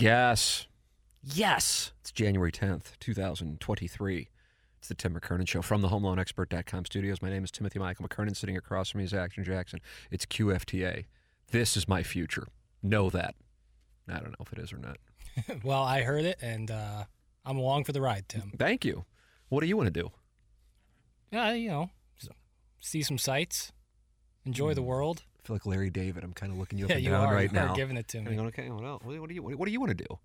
Yes. Yes. It's January 10th, 2023. It's the Tim McKernan Show from the HomeLoanExpert.com studios. My name is Timothy Michael McKernan. Sitting across from me is Action Jackson. It's QFTA. This is my future. Know that. I don't know if it is or not. well, I heard it, and uh, I'm along for the ride, Tim. Thank you. What do you want to do? Yeah, you know, see some sights, enjoy the world. I feel like Larry David. I'm kind of looking you up Yeah, and you down are. right you now. are giving it to me. Going, okay, what, else? What, do you what do you want to do?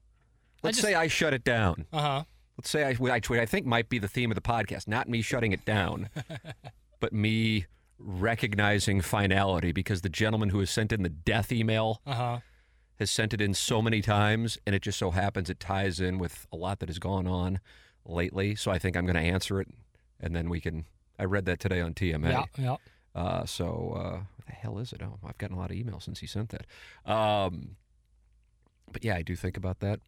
Let's just- say I shut it down. Uh huh. Let's say I, I, I think might be the theme of the podcast, not me shutting it down, but me recognizing finality because the gentleman who has sent in the death email Uh huh. has sent it in so many times, and it just so happens it ties in with a lot that has gone on lately. So I think I'm going to answer it, and then we can. I read that today on TMA. Yeah, yeah. Uh, so uh, what the hell is it? Oh, I've gotten a lot of emails since he sent that. Um, but yeah, I do think about that.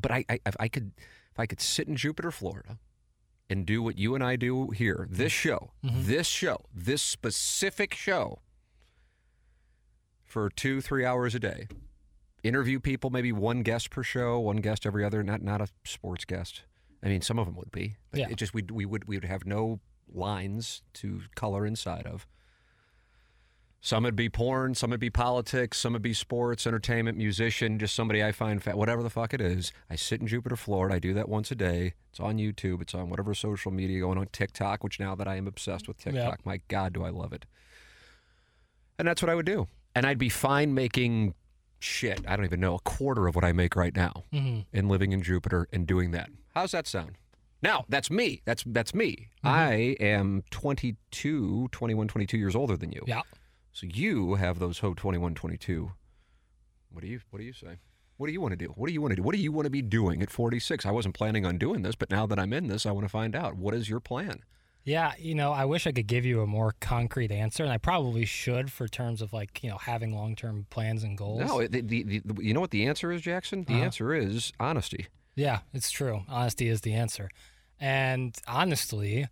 But I, I, if I could, if I could sit in Jupiter, Florida, and do what you and I do here, this show, this show, this specific show, for two, three hours a day, interview people, maybe one guest per show, one guest every other, not not a sports guest. I mean, some of them would be, but Yeah. it just we we would we would have no lines to color inside of. Some would be porn, some would be politics, some would be sports, entertainment, musician, just somebody I find fat, whatever the fuck it is. I sit in Jupiter, Florida. I do that once a day. It's on YouTube. It's on whatever social media going on TikTok, which now that I am obsessed with. TikTok, my God, do I love it. And that's what I would do. And I'd be fine making shit. I don't even know a quarter of what I make right now Mm-hmm. and living in Jupiter and doing that. How's that sound? Now, that's me. That's that's me. Mm-hmm. I am 22, 21, 22 years older than you. Yeah. So you have those ho 21, 22. What do you what do you say? What do you want to do? What do you want to do? What do you want to be doing at 46? I wasn't planning on doing this, but now that I'm in this, I want to find out. What is your plan? Yeah, you know, I wish I could give you a more concrete answer, and I probably should for terms of like, you know, having long term plans and goals. No, the, the, the, you know what the answer is, Jackson? The Uh-huh. answer is honesty. Yeah, it's true. Honesty is the answer. And honestly,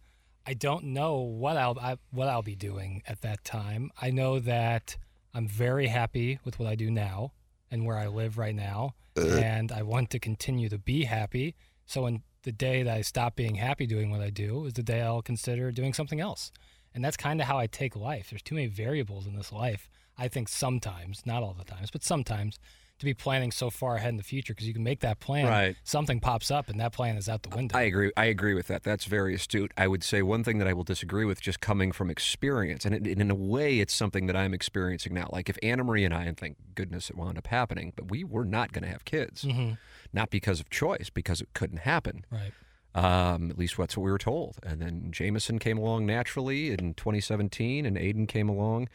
I don't know what I'll I, what I'll be doing at that time. I know that I'm very happy with what I do now and where I live right now, uh-huh. and I want to continue to be happy. So when the day that I stop being happy doing what I do is the day I'll consider doing something else. And that's kind of how I take life. There's too many variables in this life. I think sometimes, not all the times, but sometimes to be planning so far ahead in the future because you can make that plan Right. something pops up and that plan is out the window. I agree. I agree with that. That's very astute. I would say one thing that I will disagree with, just coming from experience, and it, in a way, it's something that I'm experiencing now. Like if Anna Marie and I, and thank goodness it wound up happening, but we were not going to have kids, hmm not because of choice, because it couldn't happen. Right. Um, at least that's what we were told. And then Jameson came along naturally in 2017, and Aiden came along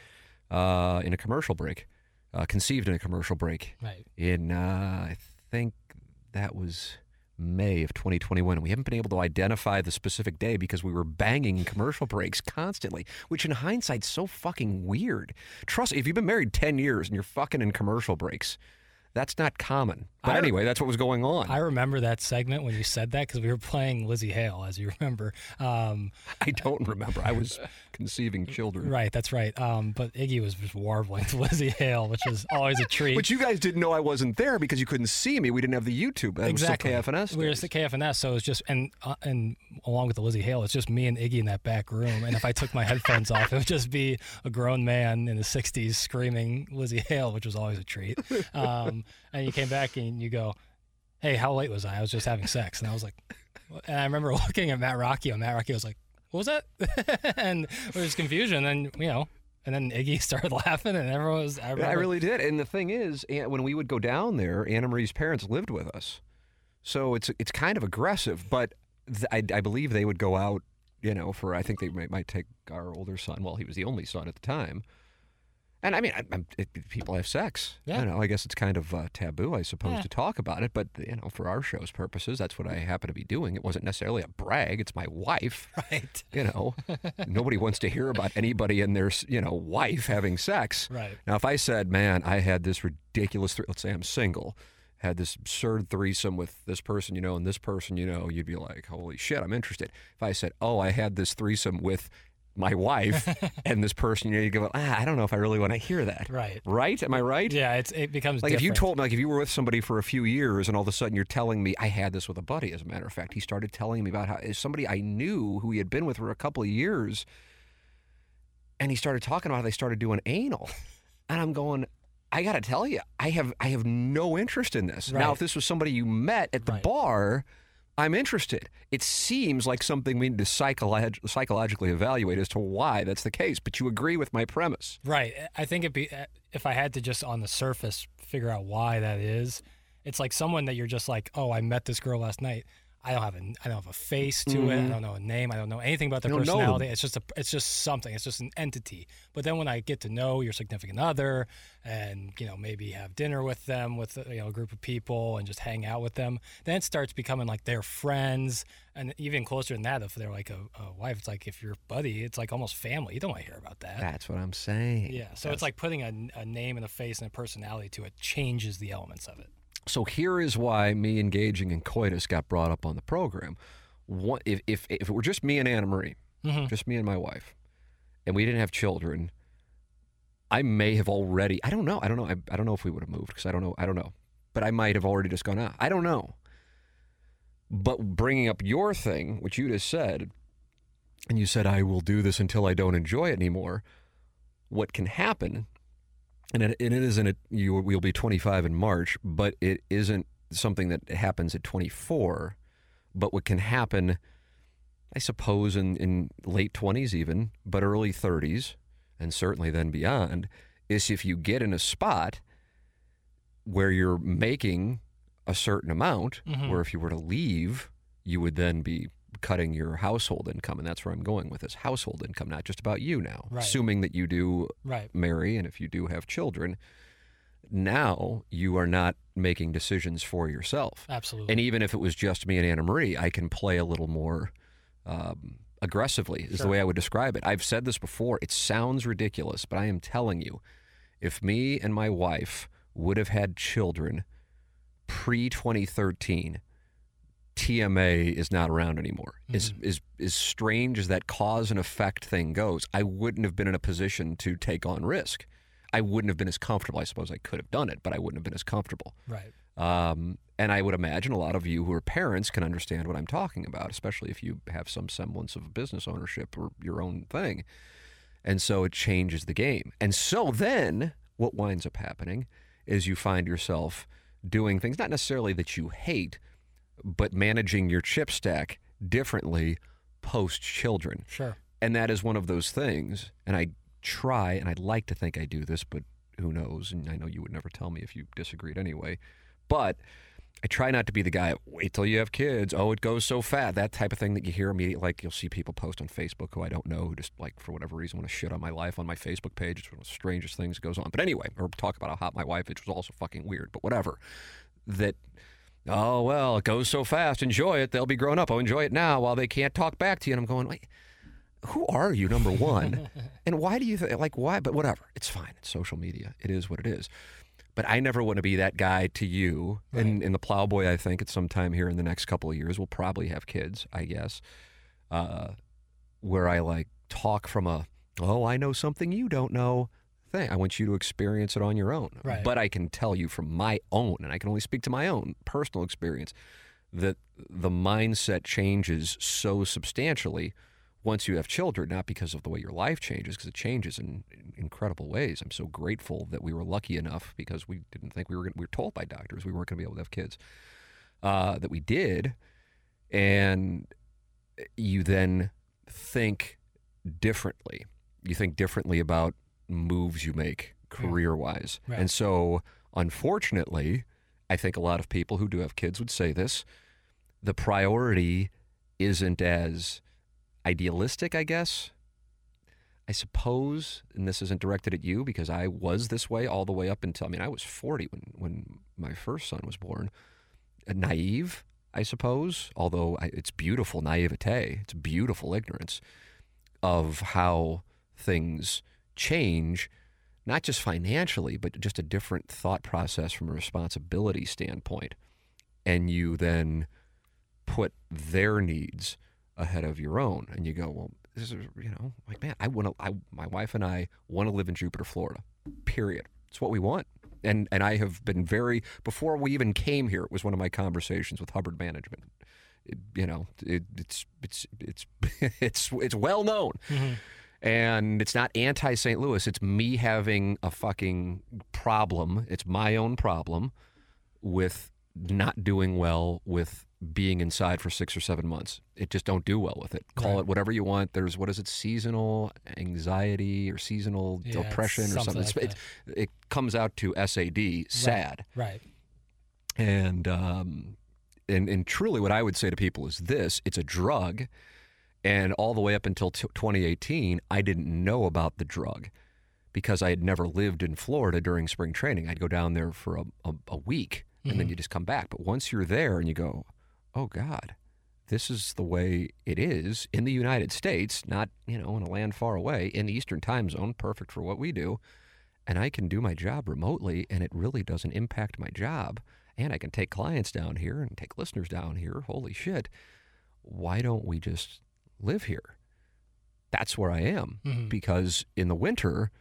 uh, in a commercial break, uh, conceived in a commercial break Right. in uh, I think that was May of 2021, we haven't been able to identify the specific day because we were banging commercial breaks constantly, which in hindsight's so fucking weird. Trust, me, if you've been married 10 years and you're fucking in commercial breaks, that's not common. But I- anyway, that's what was going on. I remember that segment when you said that because we were playing Lzzy Hale, as you remember. Um, I don't remember. I was conceiving children. right, that's right. Um, but Iggy was just warbling to Lzzy Hale, which is always a treat. But you guys didn't know I wasn't there because you couldn't see me. We didn't have the YouTube. That exactly. was still KFNS. We were days. at KFNS, so it was just and uh, and along with the Lzzy Hale, it's just me and Iggy in that back room. And if I took my headphones off, it would just be a grown man in the '60s screaming Lzzy Hale, which was always a treat. Um, and you came back and you go, "Hey, how late was I? I was just having sex." And I was like, and I remember looking at Matt Rocky, and Matt Rocky was like, "What was that?" and there was confusion. And you know. And then Iggy started laughing, and everyone was. I, Yeah, I really did. And the thing is, when we would go down there, Anna Marie's parents lived with us, so it's it's kind of aggressive. But th- I, I believe they would go out, you know, for I think they might, might take our older son. Well, he was the only son at the time, And I mean, I, I'm, it, people have sex. Yeah. You know, I guess it's kind of uh, taboo, I suppose, Yeah. to talk about it. But you know, for our show's purposes, that's what I happen to be doing. It wasn't necessarily a brag. It's my wife. Right. You know, nobody wants to hear about anybody and their you know wife having sex. Right. Now, if I said, "Man, I had this ridiculous," thr let's say I'm single, had this absurd threesome with this person you know and this person you know, you'd be like, "Holy shit, I'm interested." If I said, "Oh, I had this threesome with my wife and this person," you know, you go, "Ah, I don't know if I really want to hear that." Right. Right? Am I right? Yeah, it's it becomes Like if you told me, like if you were with somebody for a few years and all of a sudden you're telling me, I had this with a buddy. As a matter of fact, he started telling me about how somebody I knew who he had been with for a couple of years, and he started talking about how they started doing anal, and I'm going, I got to tell you, I have I have no interest in this. Now, if this was somebody you met at the Right. bar. I'm interested. It seems like something we need to psycholog- psychologically evaluate as to why that's the case. But you agree with my premise. Right. I think it'd be uh, if I had to just on the surface figure out why that is. It's like someone that you're just like, oh, I met this girl last night. I don't have a, I don't have a face to it. I don't know a name. I don't know anything about their Mm-hmm. You don't know personality. It's just a, it's just something. It's just an entity. But then when I get to know your significant other, and you know maybe have dinner with them with you know a group of people and just hang out with them, then it starts becoming like they're friends. And even closer than that, if they're like a, a wife, it's like if you're buddy, it's like almost family. You don't want to hear about that. That's what I'm saying. Yeah, so it's like putting a, a name and a face and a personality to it changes the elements of it. So here is why me engaging in coitus got brought up on the program. What if if, if it were just me and Anna Marie, Mhm. just me and my wife, and we didn't have children, I may have already. I don't know. I don't know. I, I don't know if we would have moved because I don't know. I don't know. But I might have already just gone out. I don't know. But bringing up your thing, which you just said, and you said I will do this until I don't enjoy it anymore. What can happen and it, and it isn't a, you will be 25 in March, but it isn't something that happens at 24. But what can happen, I suppose, in, in late 20s even, but early 30s, and certainly then beyond, is if you get in a spot where you're making a certain amount, Mhm. where if you were to leave, you would then be cutting your household income, and that's where I'm going with this household income, not just about you now. Right. Assuming that you do Right. marry and if you do have children, now you are not making decisions for yourself. Absolutely. And even if it was just me and Anna Marie, I can play a little more um, aggressively, is the way I would describe it. I've said this before. It sounds ridiculous, but I am telling you, if me and my wife would have had children pre 2013, TMA is not around anymore. As, as, as strange as that cause and effect thing goes, I wouldn't have been in a position to take on risk. I wouldn't have been as comfortable. I suppose I could have done it, but I wouldn't have been as comfortable. right. Um, and I would imagine a lot of you who are parents can understand what I'm talking about, especially if you have some semblance of business ownership or your own thing. And so it changes the game. And so then what winds up happening is you find yourself doing things not necessarily that you hate, but managing your chip stack differently post children. Sure. And that is one of those things. And I try, and I'd like to think I do this, but who knows? And I know you would never tell me if you disagreed anyway. But I try not to be the guy, wait till you have kids. Oh, it goes so fast. That type of thing that you hear immediately. Like you'll see people post on Facebook who I don't know who just, like, for whatever reason, want to shit on my life on my Facebook page. It's one of the strangest things that goes on. But anyway, or talk about how hot my wife is, which was also fucking weird, but whatever. That oh well it goes so fast. Enjoy it. They'll be grown up. Oh enjoy it now while they can't talk back to you. And i'm going wait who are you number one? And why do you th- like why? But whatever. It's fine. It's social media. It is what it is. But i never want to be that guy to you. And, and the plowboy i think at some time here in the next couple of years we'll probably have kids i guess uh, where i like talk from a oh i know something you don't know thing i want you to experience it on your own Right. but i can tell you from my own and i can only speak to my own personal experience that the mindset changes so substantially once you have children, not because of the way your life changes, because it changes in, in incredible ways. I'm so grateful that we were lucky enough because we didn't think we were. Gonna, we were told by doctors we weren't going to be able to have kids. Uh, that we did, and you then think differently. You think differently about moves you make career wise, Right. and so unfortunately, I think a lot of people who do have kids would say this: the priority isn't as idealistic, I guess. I suppose, and this isn't directed at you because I was this way all the way up until I mean I was 40 when when my first son was born. Uh, naive, I suppose, although I, it's beautiful naivete. It's beautiful ignorance of how things change, not just financially, but just a different thought process from a responsibility standpoint. And you then put their needs ahead of your own, and you go, well, this is you know like man, I want to. I my wife and I want to live in Jupiter, Florida. Period. It's what we want. And and I have been very before we even came here. It was one of my conversations with Hubbard Management. It, you know, it, it's it's it's it's it's well known. Mm-hmm. And it's not anti St. Louis. It's me having a fucking problem. It's my own problem with not doing well with being inside for six or seven months. It just don't do well with it. Call Right. it whatever you want. There's what is it? Seasonal anxiety or seasonal Yeah, depression or something something. like It's- it, it comes out to SAD, sad. Right. And um, and and truly, what I would say to people is this: it's a drug, and all the way up until t- 2018, I didn't know about the drug because I had never lived in Florida during spring training. I'd go down there for a, a, a week, and then mm-hmm. you just come back. But once you're there, and you go, oh God. This is the way it is in the United States, not, you know, in a land far away, in the Eastern time zone, perfect for what we do and I can do my job remotely and it really doesn't impact my job and I can take clients down here and take listeners down here. Holy shit. Why don't we just live here? That's where I am Mhm. because in the winter,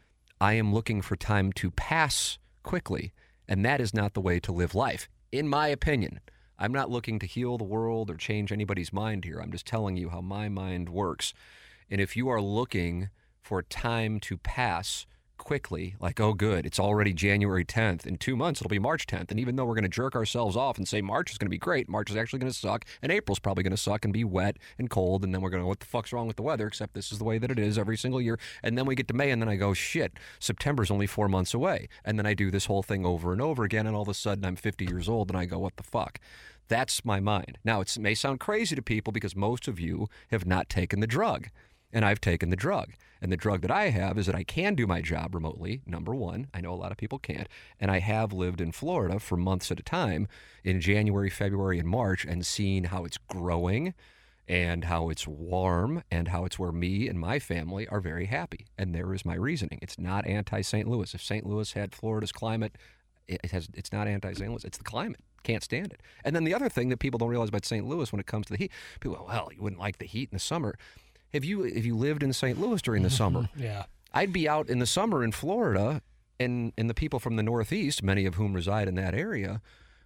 I am looking for time to pass quickly. And that is not the way to live life, in my opinion. I'm not looking to heal the world or change anybody's mind here. I'm just telling you how my mind works. And if you are looking for time to pass quickly, like, oh, good, it's already January 10th. In two months, it'll be March 10th. And even though we're going to jerk ourselves off and say March is going to be great, March is actually going to suck, and April's probably going to suck and be wet and cold. And then we're going to, what the fuck's wrong with the weather? Except this is the way that it is every single year. And then we get to May, and then I go, shit, September's only four months away. And then I do this whole thing over and over again. And all of a sudden, I'm 50 years old, and I go, what the fuck? That's my mind. Now, it may sound crazy to people because most of you have not taken the drug, and I've taken the drug. And the drug that I have is that I can do my job remotely, number one. I know a lot of people can't. And I have lived in Florida for months at a time in January, February, and March and seen how it's growing and how it's warm and how it's where me and my family are very happy. And there is my reasoning. It's not anti St. Louis. If St. Louis had Florida's climate, it has it's not anti St. Louis. It's the climate. Can't stand it. And then the other thing that people don't realize about St. Louis when it comes to the heat, people well, you wouldn't like the heat in the summer. Have you if you lived in St. Louis during the summer, Yeah. I'd be out in the summer in Florida, and and the people from the Northeast, many of whom reside in that area,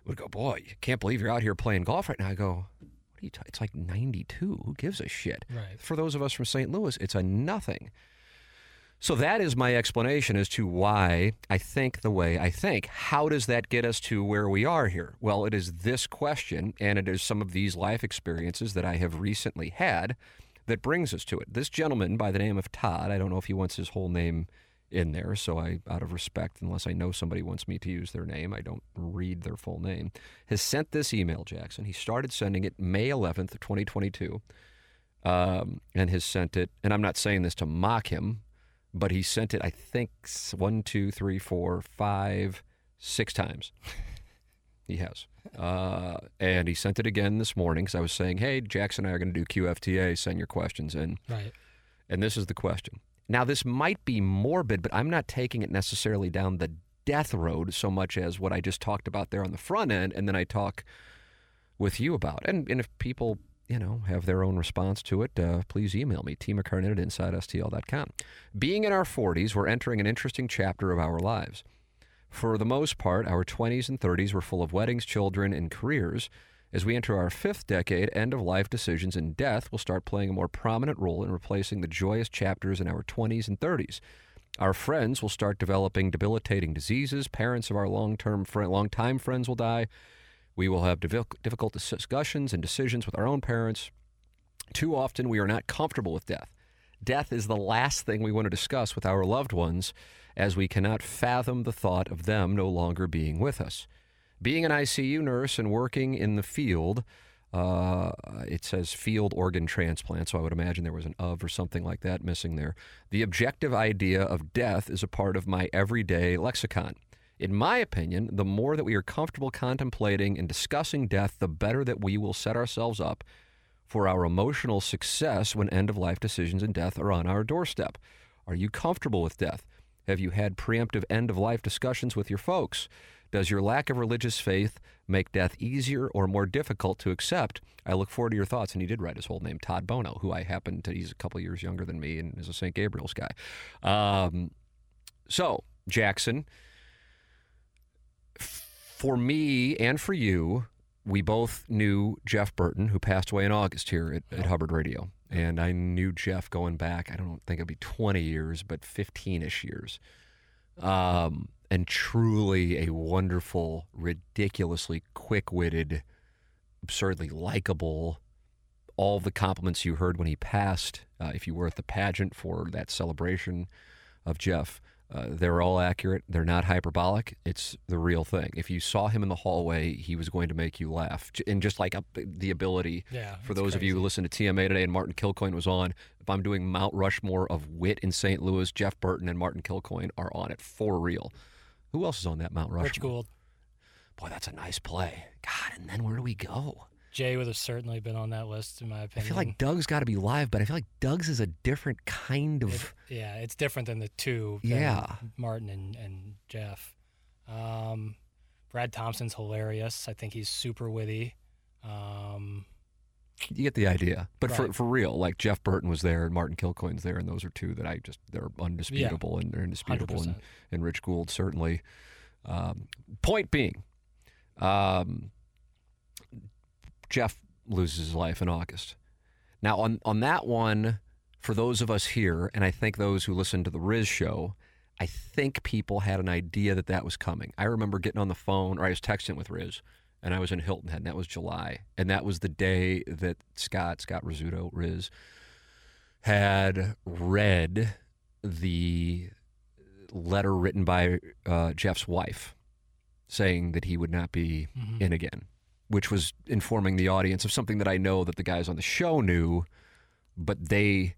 would go, "Boy, you can't believe you're out here playing golf right now." I go, "What are you? T- it's like 92. Who gives a shit?" Right. For those of us from St. Louis, it's a nothing. So that is my explanation as to why I think the way I think. How does that get us to where we are here? Well, it is this question, and it is some of these life experiences that I have recently had that brings us to it. This gentleman by the name of Todd, I don't know if he wants his whole name in there, so I, out of respect, unless I know somebody wants me to use their name, I don't read their full name, has sent this email, Jackson. He started sending it May 11th, 2022, um, and has sent it, and I'm not saying this to mock him, but he sent it, I think, one, two, three, four, five, six times. He has. Uh, and he sent it again this morning because I was saying, hey, Jackson and I are going to do QFTA. Send your questions in. Right. And this is the question. Now, this might be morbid, but I'm not taking it necessarily down the death road so much as what I just talked about there on the front end. And then I talk with you about. And, and if people, you know, have their own response to it, uh, please email me, tmckernan at insidestl.com. Being in our 40s, we're entering an interesting chapter of our lives. For the most part, our 20s and 30s were full of weddings, children, and careers. As we enter our fifth decade, end of life decisions and death will start playing a more prominent role in replacing the joyous chapters in our 20s and 30s. Our friends will start developing debilitating diseases. Parents of our long-term long-time friends will die. We will have difficult discussions and decisions with our own parents. Too often, we are not comfortable with death. Death is the last thing we want to discuss with our loved ones, as we cannot fathom the thought of them no longer being with us. Being an ICU nurse and working in the field, Uh, it says field organ transplant, so I would imagine there was an of or something like that missing there. The objective idea of death is a part of my everyday lexicon. In my opinion, the more that we are comfortable contemplating and discussing death, the better that we will set ourselves up for our emotional success when end of life decisions and death are on our doorstep. Are you comfortable with death? Have you had preemptive end of life discussions with your folks? Does your lack of religious faith make death easier or more difficult to accept? I look forward to your thoughts. And he did write his whole name, Todd Bono, who I happen to, he's a couple years younger than me and is a St. Gabriel's guy. Um, so, Jackson, for me and for you, we both knew Jeff Burton, who passed away in August here at, at Hubbard Radio. And I knew Jeff going back, I don't think it'd be 20 years, but 15 ish years. Um, and truly a wonderful, ridiculously quick witted, absurdly likable. All the compliments you heard when he passed, uh, if you were at the pageant for that celebration of Jeff, uh, they're all accurate. They're not hyperbolic. It's the real thing. If you saw him in the hallway, he was going to make you laugh. And just like a, the ability, Yeah, for those of you who crazy. listen to TMA today and Martin Kilcoyne was on, if I'm doing Mount Rushmore of wit in St. Louis, Jeff Burton and Martin Kilcoyne are on it for real. Who else is on that Mount Rushmore? Rich Gould. Boy, that's a nice play. God, and then where do we go? Jay would have certainly been on that list, in my opinion. I feel like Doug's got to be live, but I feel like Doug's is a different kind of. It- yeah, it's different than the two. Yeah. Martin and, and Jeff. Um, Brad Thompson's hilarious. I think he's super witty. Um, You get the idea. But for, Right. for real, like Jeff Burton was there and Martin Kilcoyne's there, and those are two that I just, they're undisputable and they're indisputable. And, 100%. and Rich Gould, certainly. Um, point being, um, Jeff loses his life in August. Now, on, on that one, for those of us here, and I think those who listen to the Riz show, I think people had an idea that that was coming. I remember getting on the phone, or I was texting with Riz, and I was in Hilton Head, and that was July. And that was the day that Scott, Scott Rizzuto, Riz, had read the letter written by uh, Jeff's wife saying that he would not be mhm. in again, which was informing the audience of something that I know that the guys on the show knew, but they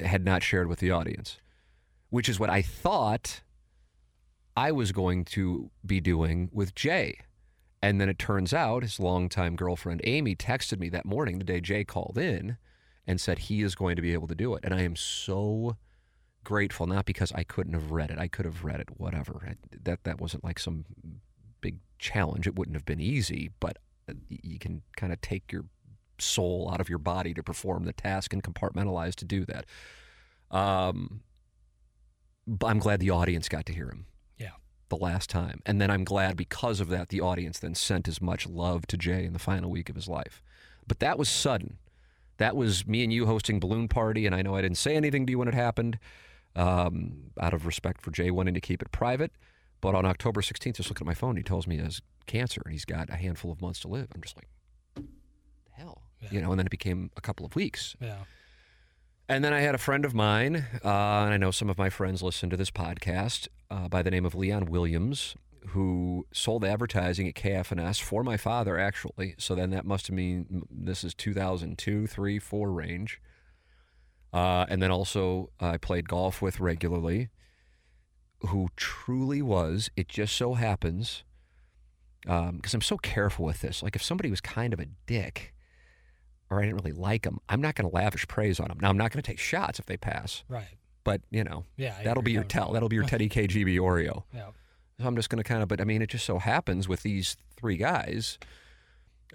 had not shared with the audience, which is what I thought I was going to be doing with Jay. And then it turns out his longtime girlfriend Amy texted me that morning, the day Jay called in, and said he is going to be able to do it. And I am so grateful, not because I couldn't have read it. I could have read it, whatever. I- That that wasn't like some big challenge. It wouldn't have been easy, but you can kind of take your soul out of your body to perform the task and compartmentalize to do that. Um, but I'm glad the audience got to hear him. Yeah. The last time. And then I'm glad because of that, the audience then sent as much love to Jay in the final week of his life. But that was sudden. That was me and you hosting Balloon Party, and I know I didn't say anything to you when it happened um, out of respect for Jay wanting to keep it private. But on October 16th, just looking at my phone, he tells me he has cancer and he's got a handful of months to live. I'm just like, the hell? Yeah. You know, and then it became a couple of weeks. Yeah. And then I had a friend of mine, uh, and I know some of my friends listen to this podcast, uh, by the name of Leon Williams, who sold advertising at KFNS for my father, actually. So then that must have mean this is 2002, 3, 4 range. Uh, and then also I played golf with regularly, who truly was, it just so happens, because I'm so careful with this. Like if somebody was kind of a dick, or I didn't really like them, I'm not going to lavish praise on them. Now I'm not going to take shots if they pass, Right. but you know Yeah. I that'll be your tell. That'll be your Teddy KGB Oreo. Yeah. So I'm just going to kind of, but I mean, it just so happens with these three guys,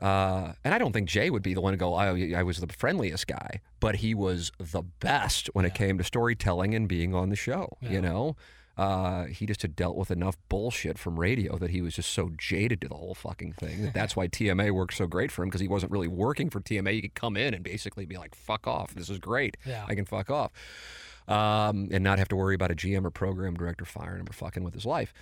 uh, and I don't think Jay would be the one to go. I, I was the friendliest guy, but he was the best when it came to storytelling and being on the show. Yeah. You know, uh, he just had dealt with enough bullshit from radio that he was just so jaded to the whole fucking thing. That that's why TMA worked so great for him because he wasn't really working for TMA. He could come in and basically be like, "Fuck off, this is great. Yeah. I can fuck off." Um, and not have to worry about a GM or program director firing him or fucking with his life.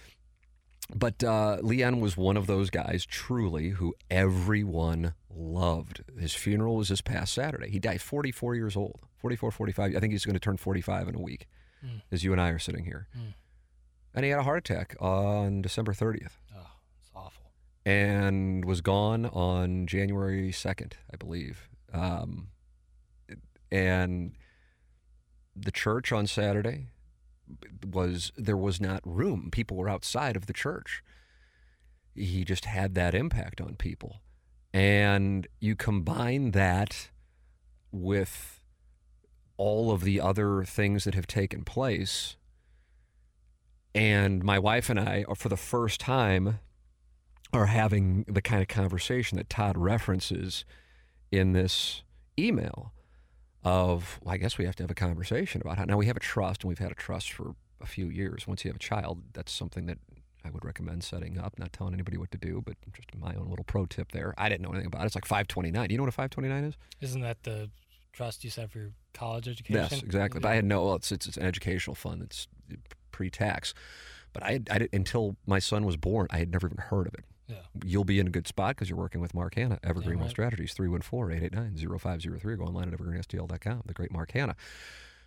But uh, Leon was one of those guys, truly, who everyone loved. His funeral was this past Saturday. He died 44 years old, 44, 45. I think he's going to turn 45 in a week, Mm. as you and I are sitting here. Mm. And he had a heart attack on December 30th. Oh, it's awful. and was gone on January 2nd, I believe. Um, and the church on Saturday was there was not room. People were outside of the church. He just had that impact on people. And you combine that with all of the other things that have taken place. And my wife and I, are for the first time, are having the kind of conversation that Todd references in this email of, well, I guess we have to have a conversation about how now we have a trust and we've had a trust for a few years. Once you have a child, that's something that I would recommend setting up, not telling anybody what to do, but just my own little pro tip there. I didn't know anything about it. It's like 529. Do you know what a 529 is? Isn't that the trust you set for your college education? Yes, exactly. But I had no, well, it's, it's, it's an educational fund. It's pre tax. But I, I until my son was born, I had never even heard of it. Yeah. You'll be in a good spot because you're working with Mark Hannah, Evergreen Yeah, Wealth right. Strategies, 314-889-0503. Go online at evergreenstl.com. The great Mark Hannah.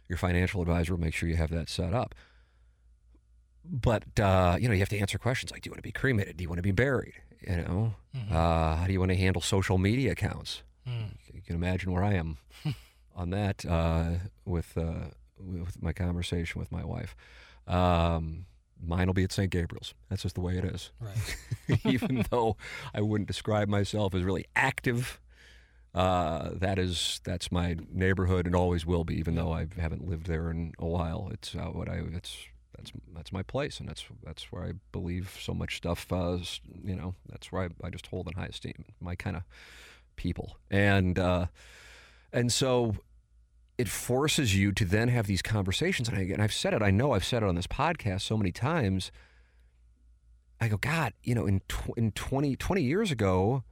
Your financial advisor will make sure you have that set up. But, uh, you know, you have to answer questions like, do you want to be cremated? Do you want to be buried? You know, Mhm. uh, how do you want to handle social media accounts? Mm. You can imagine where I am on that uh, with uh, with my conversation with my wife. Um, mine will be at St. Gabriel's. That's just the way it is. Right. Even though I wouldn't describe myself as really active, uh, that is that's my neighborhood and always will be. Even though I haven't lived there in a while, it's uh, what I it's that's that's my place, and that's that's where I believe so much stuff. Uh, you know, that's where I, I just hold in high esteem. My kind of people, and uh, and so it forces you to then have these conversations. And, I, and I've said it. I know I've said it on this podcast so many times. I go, God, you know, in tw- in 20, 20 years ago,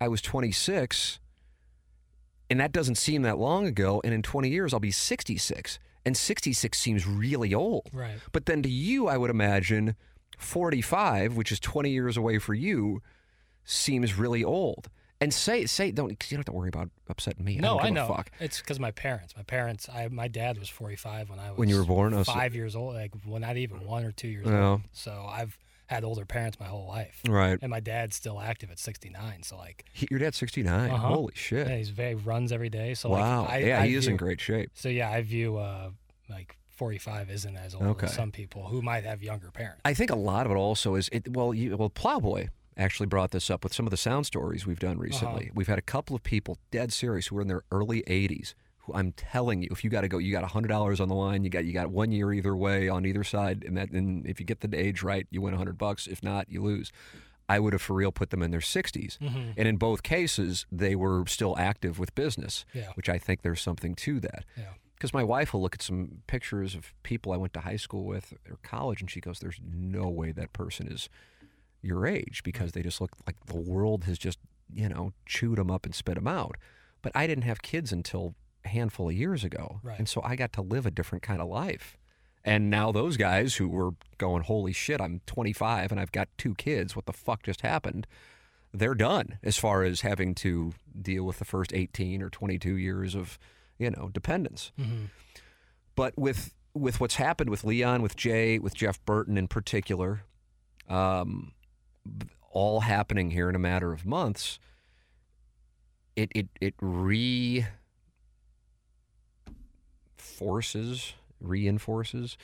I was 26, and that doesn't seem that long ago. And in 20 years, I'll be 66. And 66 seems really old. Right. But then to you, I would imagine 45, which is 20 years away for you, seems really old. And say, say, don't, you don't have to worry about upsetting me. No, I, I don't give a know. fuck. It's because my parents. My parents. I my dad was 45 when I was When you were born? Five years old. Like well, not even one or two years old. So I've had older parents my whole life. Right. And my dad's still active at 69. So like, He, your dad's 69. Uh-huh. Holy shit. yeah, he's very runs every day. So wow. like, I, yeah, I he is in great shape. So yeah, I view uh like 45 isn't as old Okay. as some people who might have younger parents. I think a lot of it also is it. Well, you, well, Plowboy actually brought this up with some of the sound stories we've done recently. We've had a couple of people dead serious who are in their early 80s. Who I'm telling you, if you got to go, you got hundred dollars on the line. You got you got one year either way on either side, and that and if you get the age right, you win hundred bucks. If not, you lose. I would have for real put them in their 60s, Mhm. and in both cases, they were still active with business, Yeah. which I think there's something to that Yeah. because my wife will look at some pictures of people I went to high school with or college, and she goes, "There's no way that person is your age because they just look like the world has just you know chewed them up and spit them out." But I didn't have kids until a handful of years ago, Right. and so I got to live a different kind of life. And now those guys who were going, "Holy shit, I'm 25 and I've got two kids. What the fuck just happened?" They're done as far as having to deal with the first 18 or 22 years of, you know, dependence. Mhm. But with with what's happened with Leon, with Jay, with Jeff Burton in particular, um, all happening here in a matter of months, it it it re forces reinforces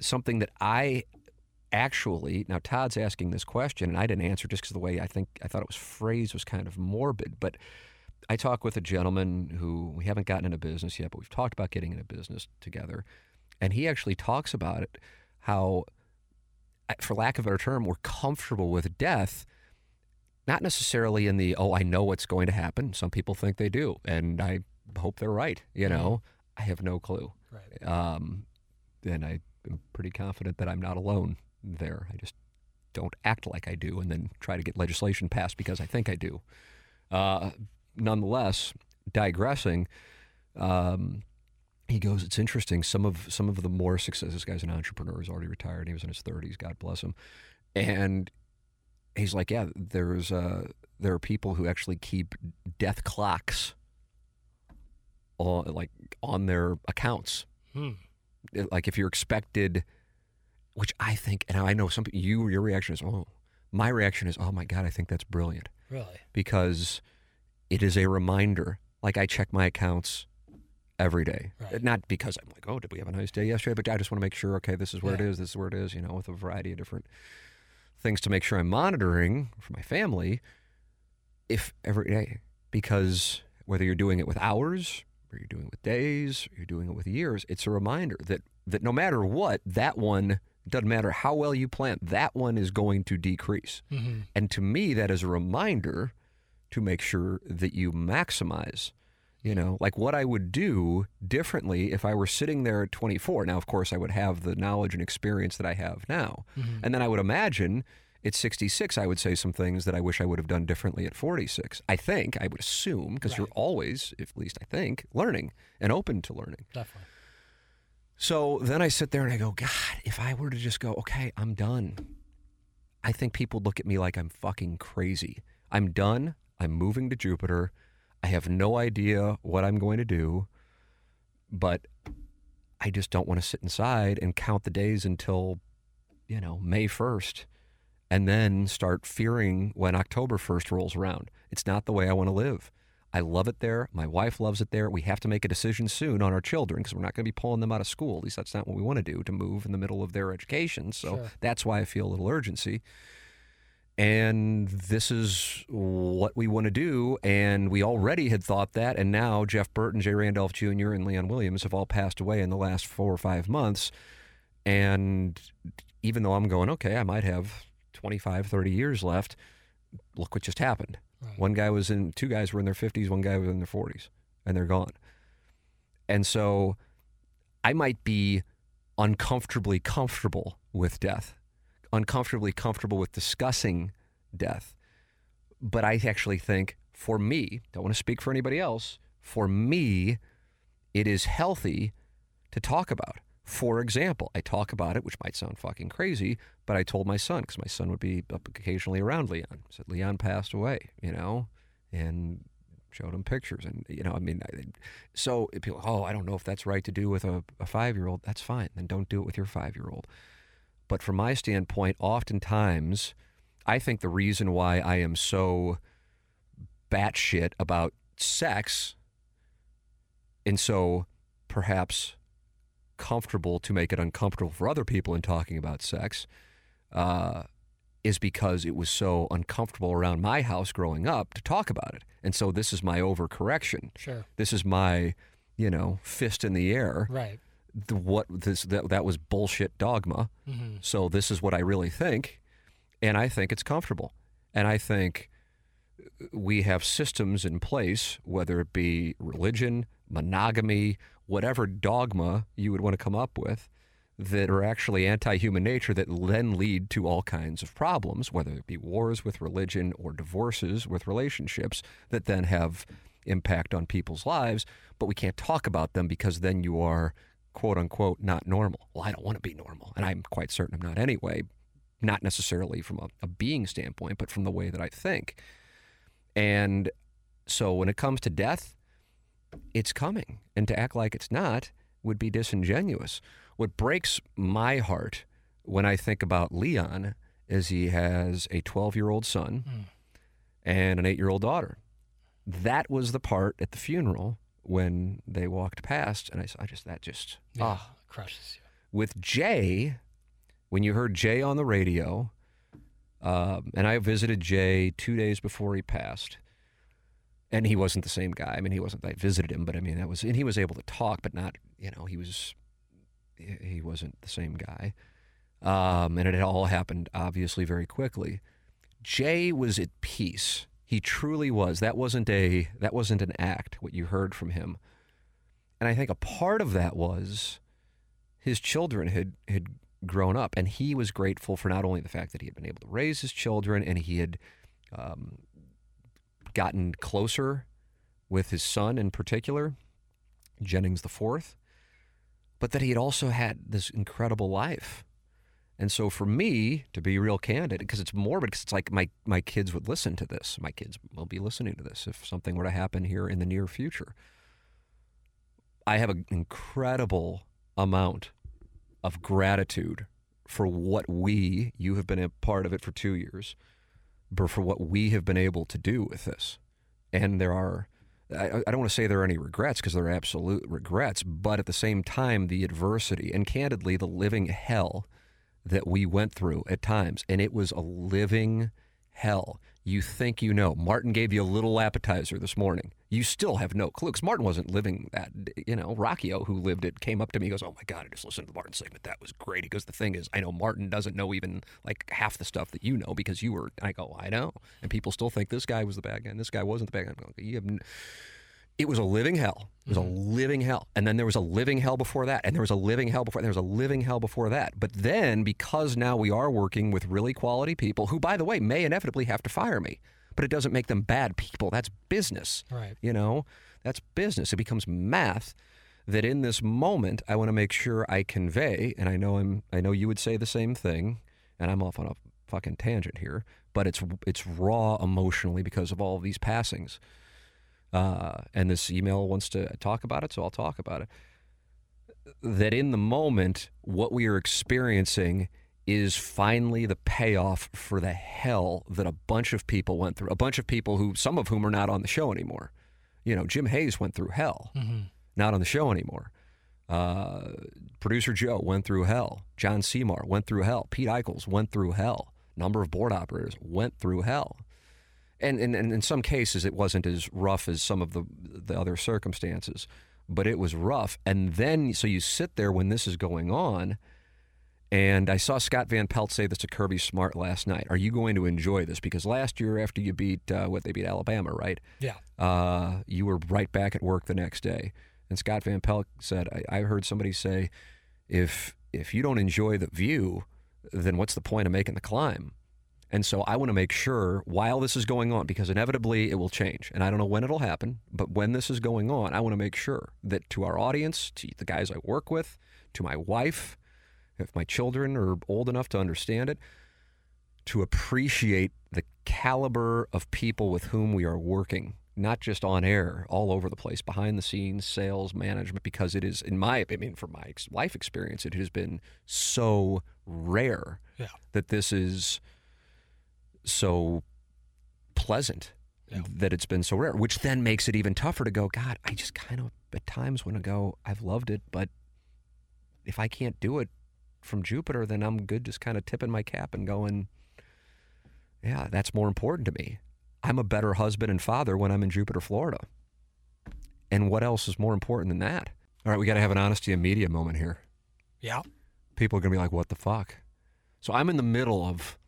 something that I actually now Todd's asking this question and I didn't answer just because the way I think I thought it was phrased was kind of morbid, but I talk with a gentleman who we haven't gotten into business yet, but we've talked about getting into business together. And he actually talks about it how, for lack of a better term, we're comfortable with death, not necessarily in the, oh, I know what's going to happen. Some people think they do. And I hope they're right. You know, I have no clue. Right. Um, and I am pretty confident that I'm not alone there. I just don't act like I do and then try to get legislation passed because I think I do. Uh, nonetheless, digressing, um, he goes, "It's interesting. Some of some of the more success. This guy's an entrepreneur. He's already retired. He was in his 30s. God bless him." And he's like, "Yeah, there's uh, there are people who actually keep death clocks on like on their accounts. Hmm. Like if you're expected." Which I think, and I know some you your reaction is, oh, my reaction is, oh my God, I think that's brilliant Really? because it is a reminder. Like I check my accounts every day. Right. Not because I'm like, oh, did we have a nice day yesterday? But I just want to make sure, okay, this is where it Yeah. is, this is where it is, you know, with a variety of different things to make sure I'm monitoring for my family if every day. Because whether you're doing it with hours or you're doing it with days or you're doing it with years, it's a reminder that that no matter what, that one doesn't matter how well you plant, that one is going to decrease. Mm-hmm. And to me, that is a reminder to make sure that you maximize. You know, like what I would do differently if I were sitting there at 24. Now, of course, I would have the knowledge and experience that I have now. Mm-hmm. And then I would imagine at 66, I would say some things that I wish I would have done differently at 46. I think, I would assume, because you're Right. always, at least I think, learning and open to learning. Definitely. So then I sit there and I go, God, if I were to just go, okay, I'm done, I think people look at me like I'm fucking crazy. I'm done. I'm moving to Jupiter. I have no idea what I'm going to do, but I just don't want to sit inside and count the days until, you know, May 1st and then start fearing when October 1st rolls around. It's not the way I want to live. I love it there. My wife loves it there. We have to make a decision soon on our children because we're not going to be pulling them out of school. At least that's not what we want to do to move in the middle of their education. So Sure. that's why I feel a little urgency. And this is what we want to do. And we already had thought that. And now Jeff Burton, Jay Randolph Jr., and Leon Williams have all passed away in the last four or five months. And even though I'm going, okay, I might have 25, 30 years left, look what just happened. Right. One guy was in, two guys were in their 50s, one guy was in their 40s, and they're gone. And so I might be uncomfortably comfortable with death, uncomfortably comfortable with discussing death. But I actually think for me, don't want to speak for anybody else, for me, it is healthy to talk about. For example, I talk about it, which might sound fucking crazy, but I told my son because my son would be up occasionally around Leon. I said Leon passed away, you know, and showed him pictures, and you know, I mean, I, so people, oh, I don't know if that's right to do with a, a five year old. That's fine, then don't do it with your five year old. But from my standpoint, oftentimes, I think the reason why I am so batshit about sex, and so perhaps comfortable to make it uncomfortable for other people in talking about sex uh, is because it was so uncomfortable around my house growing up to talk about it. And so this is my overcorrection. Sure. This is my, you know, fist in the air. Right. The, what this that, that was bullshit dogma. Mm-hmm. So this is what I really think, and I think it's comfortable. And I think we have systems in place, whether it be religion, monogamy, whatever dogma you would want to come up with, that are actually anti-human nature that then lead to all kinds of problems, whether it be wars with religion or divorces with relationships that then have impact on people's lives, but we can't talk about them because then you are quote unquote not normal. Well, I don't want to be normal, and I'm quite certain I'm not anyway, not necessarily from a, a being standpoint, but from the way that I think. And so when it comes to death, it's coming. And to act like it's not would be disingenuous. What breaks my heart when I think about Leon is he has a 12 year old son Mm. and an eight year old daughter. That was the part at the funeral when they walked past. And I, I just, that just, Yeah. ah, Crushes you. with Jay, when you heard Jay on the radio, um, and I visited Jay two days before he passed, and he wasn't the same guy. I mean, he wasn't. I visited him, but I mean, that was, and he was able to talk, but not, you know, he was, he he wasn't the same guy. Um, and it had all happened obviously very quickly. Jay was at peace. He truly was. That wasn't a that wasn't an act. What you heard from him, and I think a part of that was his children had had grown up, and he was grateful for not only the fact that he had been able to raise his children, and he had um, gotten closer with his son in particular, Jennings the fourth, but that he had also had this incredible life. And so for me, to be real candid, because it's morbid, because it's like my, my kids would listen to this. My kids will be listening to this if something were to happen here in the near future. I have an incredible amount of gratitude for what we, you have been a part of it for two years, but for what we have been able to do with this. And there are, I, I don't want to say there are any regrets because there are absolute regrets, but at the same time, the adversity and candidly, the living hell that we went through at times, and it was a living hell. You think you know. Martin gave you a little appetizer this morning. You still have no clue because Martin wasn't living that. You know, Rockio, who lived it, came up to me. He goes, "Oh my god, I just listened to the Martin segment. That was great." He goes, "The thing is, I know Martin doesn't know even like half the stuff that you know because you were." I go, "I know," and people still think this guy was the bad guy and this guy wasn't the bad guy. You have. N- it was a living hell. It was a mm-hmm. living hell. And then there was a living hell before that. And there was a living hell before there was a living hell before that. But then because now we are working with really quality people who by the way may inevitably have to fire me, but it doesn't make them bad people. That's business. Right. You know, that's business. It becomes math that in this moment I want to make sure I convey and I know I'm I know you would say the same thing and I'm off on a fucking tangent here, but it's it's raw emotionally because of all of these passings. Uh, and this email wants to talk about it, so I'll talk about it. That in the moment, what we are experiencing is finally the payoff for the hell that a bunch of people went through. A bunch of people who, some of whom are not on the show anymore. You know, Jim Hayes went through hell, not on the show anymore. Uh, Producer Joe went through hell. John Seymour went through hell. Pete Eichels went through hell. Number of board operators went through hell and, and, and in some cases it wasn't as rough as some of the the other circumstances but it was rough and then so you sit there when this is going on and I saw Scott Van Pelt say this to Kirby Smart last night. Are you going to enjoy this? Because last year, after you beat uh, what they beat Alabama, right? Yeah. Uh, you were right back at work the next day. And Scott Van Pelt said, I, I heard somebody say, if if you don't enjoy the view, then what's the point of making the climb? And so I want to make sure while this is going on, because inevitably it will change. And I don't know when it'll happen, but when this is going on, I want to make sure that to our audience, to the guys I work with, to my wife, if my children are old enough to understand it, to appreciate the caliber of people with whom we are working, not just on air, all over the place, behind the scenes, sales, management, because it is, in my opinion, mean, from my life experience, it has been so rare Yeah. that this is so pleasant Yeah. that it's been so rare, which then makes it even tougher to go, God, I just kind of at times want to go, I've loved it, but if I can't do it from Jupiter, then I'm good just kind of tipping my cap and going, yeah, that's more important to me. I'm a better husband and father when I'm in Jupiter, Florida. And what else is more important than that? All right, we got to have an honesty and media moment here. Yeah. People are going to be like, what the fuck? So I'm in the middle of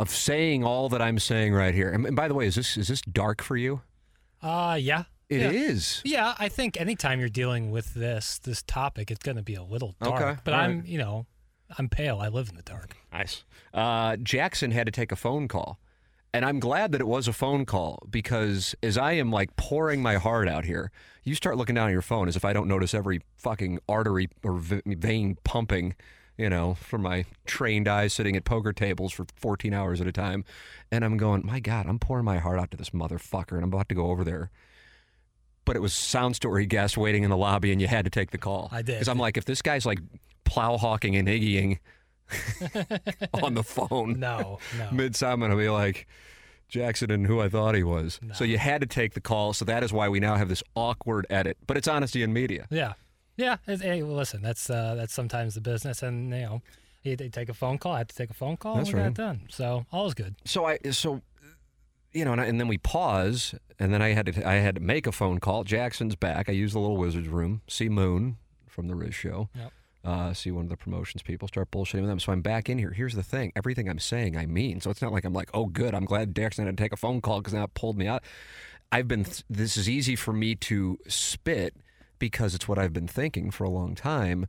of saying all that I'm saying right here. And, and by the way, is this is this dark for you? Uh, yeah. It yeah. is. Yeah, I think anytime you're dealing with this this topic, it's going to be a little dark. Okay, But all I'm, right. you know, I'm pale. I live in the dark. Nice. Uh, Jackson had to take a phone call. And I'm glad that it was a phone call because as I am like pouring my heart out here, you start looking down at your phone as if I don't notice every fucking artery or vein pumping, you know, from my trained eyes sitting at poker tables for 14 hours at a time. And I'm going, my God, I'm pouring my heart out to this motherfucker and I'm about to go over there. But it was Sound Story guest waiting in the lobby and you had to take the call. I did. Because I'm like, if this guy's like plowhawking and iggying on the phone No, no. mid time, and I'll be like, Jackson and who I thought he was. So you had to take the call. So that is why we now have this awkward edit. But it's honesty in media. Yeah, yeah. Hey, well, listen, that's uh, that's sometimes the business, and you know, they take a phone call. I had to take a phone call. That's and we right. got it done. So all is good. So I so you know, and, I, and then we pause, and then I had to I had to make a phone call. Jackson's back. I use the little wizard's room. See Moon from the Riz Show. Yep. Uh, see one of the promotions people start bullshitting with them. So I'm back in here. Here's the thing: everything I'm saying, I mean. So it's not like I'm like, oh, good. I'm glad Jackson had to take a phone call because now it pulled me out. I've been. This is easy for me to spit because it's what I've been thinking for a long time.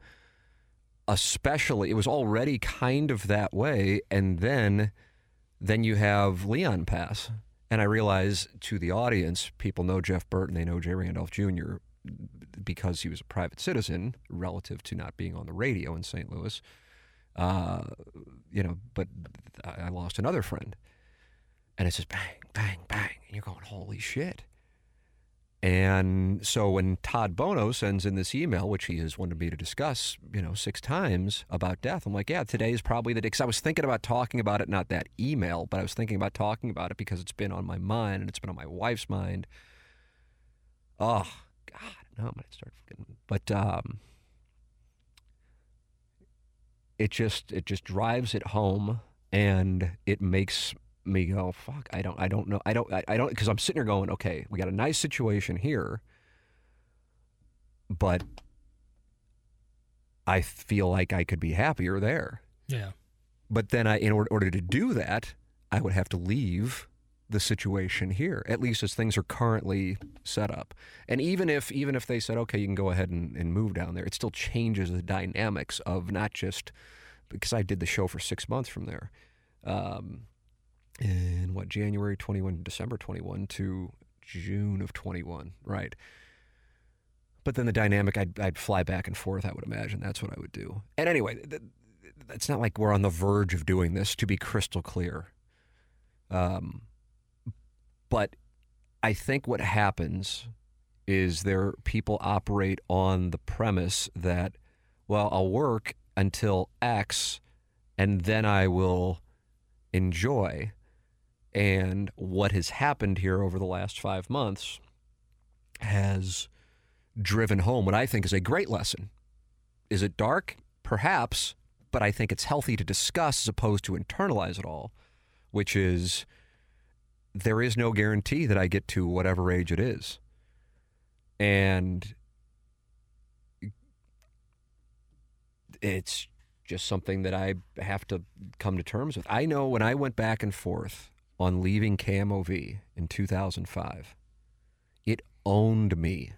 Especially, it was already kind of that way, and then, then you have Leon pass, and I realize to the audience, people know Jeff Burton, they know Jay Randolph Jr. because he was a private citizen relative to not being on the radio in St. Louis. Uh, you know, but I lost another friend, and it's just bang, bang, bang, and you're going, holy shit. And so when Todd Bono sends in this email, which he has wanted me to discuss, you know, six times about death, I'm like, yeah, today is probably the day. Because I was thinking about talking about it, not that email, but I was thinking about talking about it because it's been on my mind and it's been on my wife's mind. Oh, God, no, I'm going to start. But um, it just it just drives it home and it makes me go, fuck, I don't, I don't know. I don't, I, I don't, because I'm sitting here going, okay, we got a nice situation here, but I feel like I could be happier there. Yeah. But then I, in order, order to do that, I would have to leave the situation here, at least as things are currently set up. And even if, even if they said, okay, you can go ahead and, and move down there, it still changes the dynamics of not just because I did the show for six months from there. Um, in what January 21, December 21 to June of 21, right? But then the dynamic, I'd, I'd fly back and forth. I would imagine that's what I would do. And anyway, th- it's not like we're on the verge of doing this. To be crystal clear, um, but I think what happens is there people operate on the premise that, well, I'll work until X, and then I will enjoy. And what has happened here over the last five months has driven home what I think is a great lesson. Is it dark? Perhaps, but I think it's healthy to discuss as opposed to internalize it all, which is there is no guarantee that I get to whatever age it is. And it's just something that I have to come to terms with. I know when I went back and forth on leaving KMOV in 2005, it owned me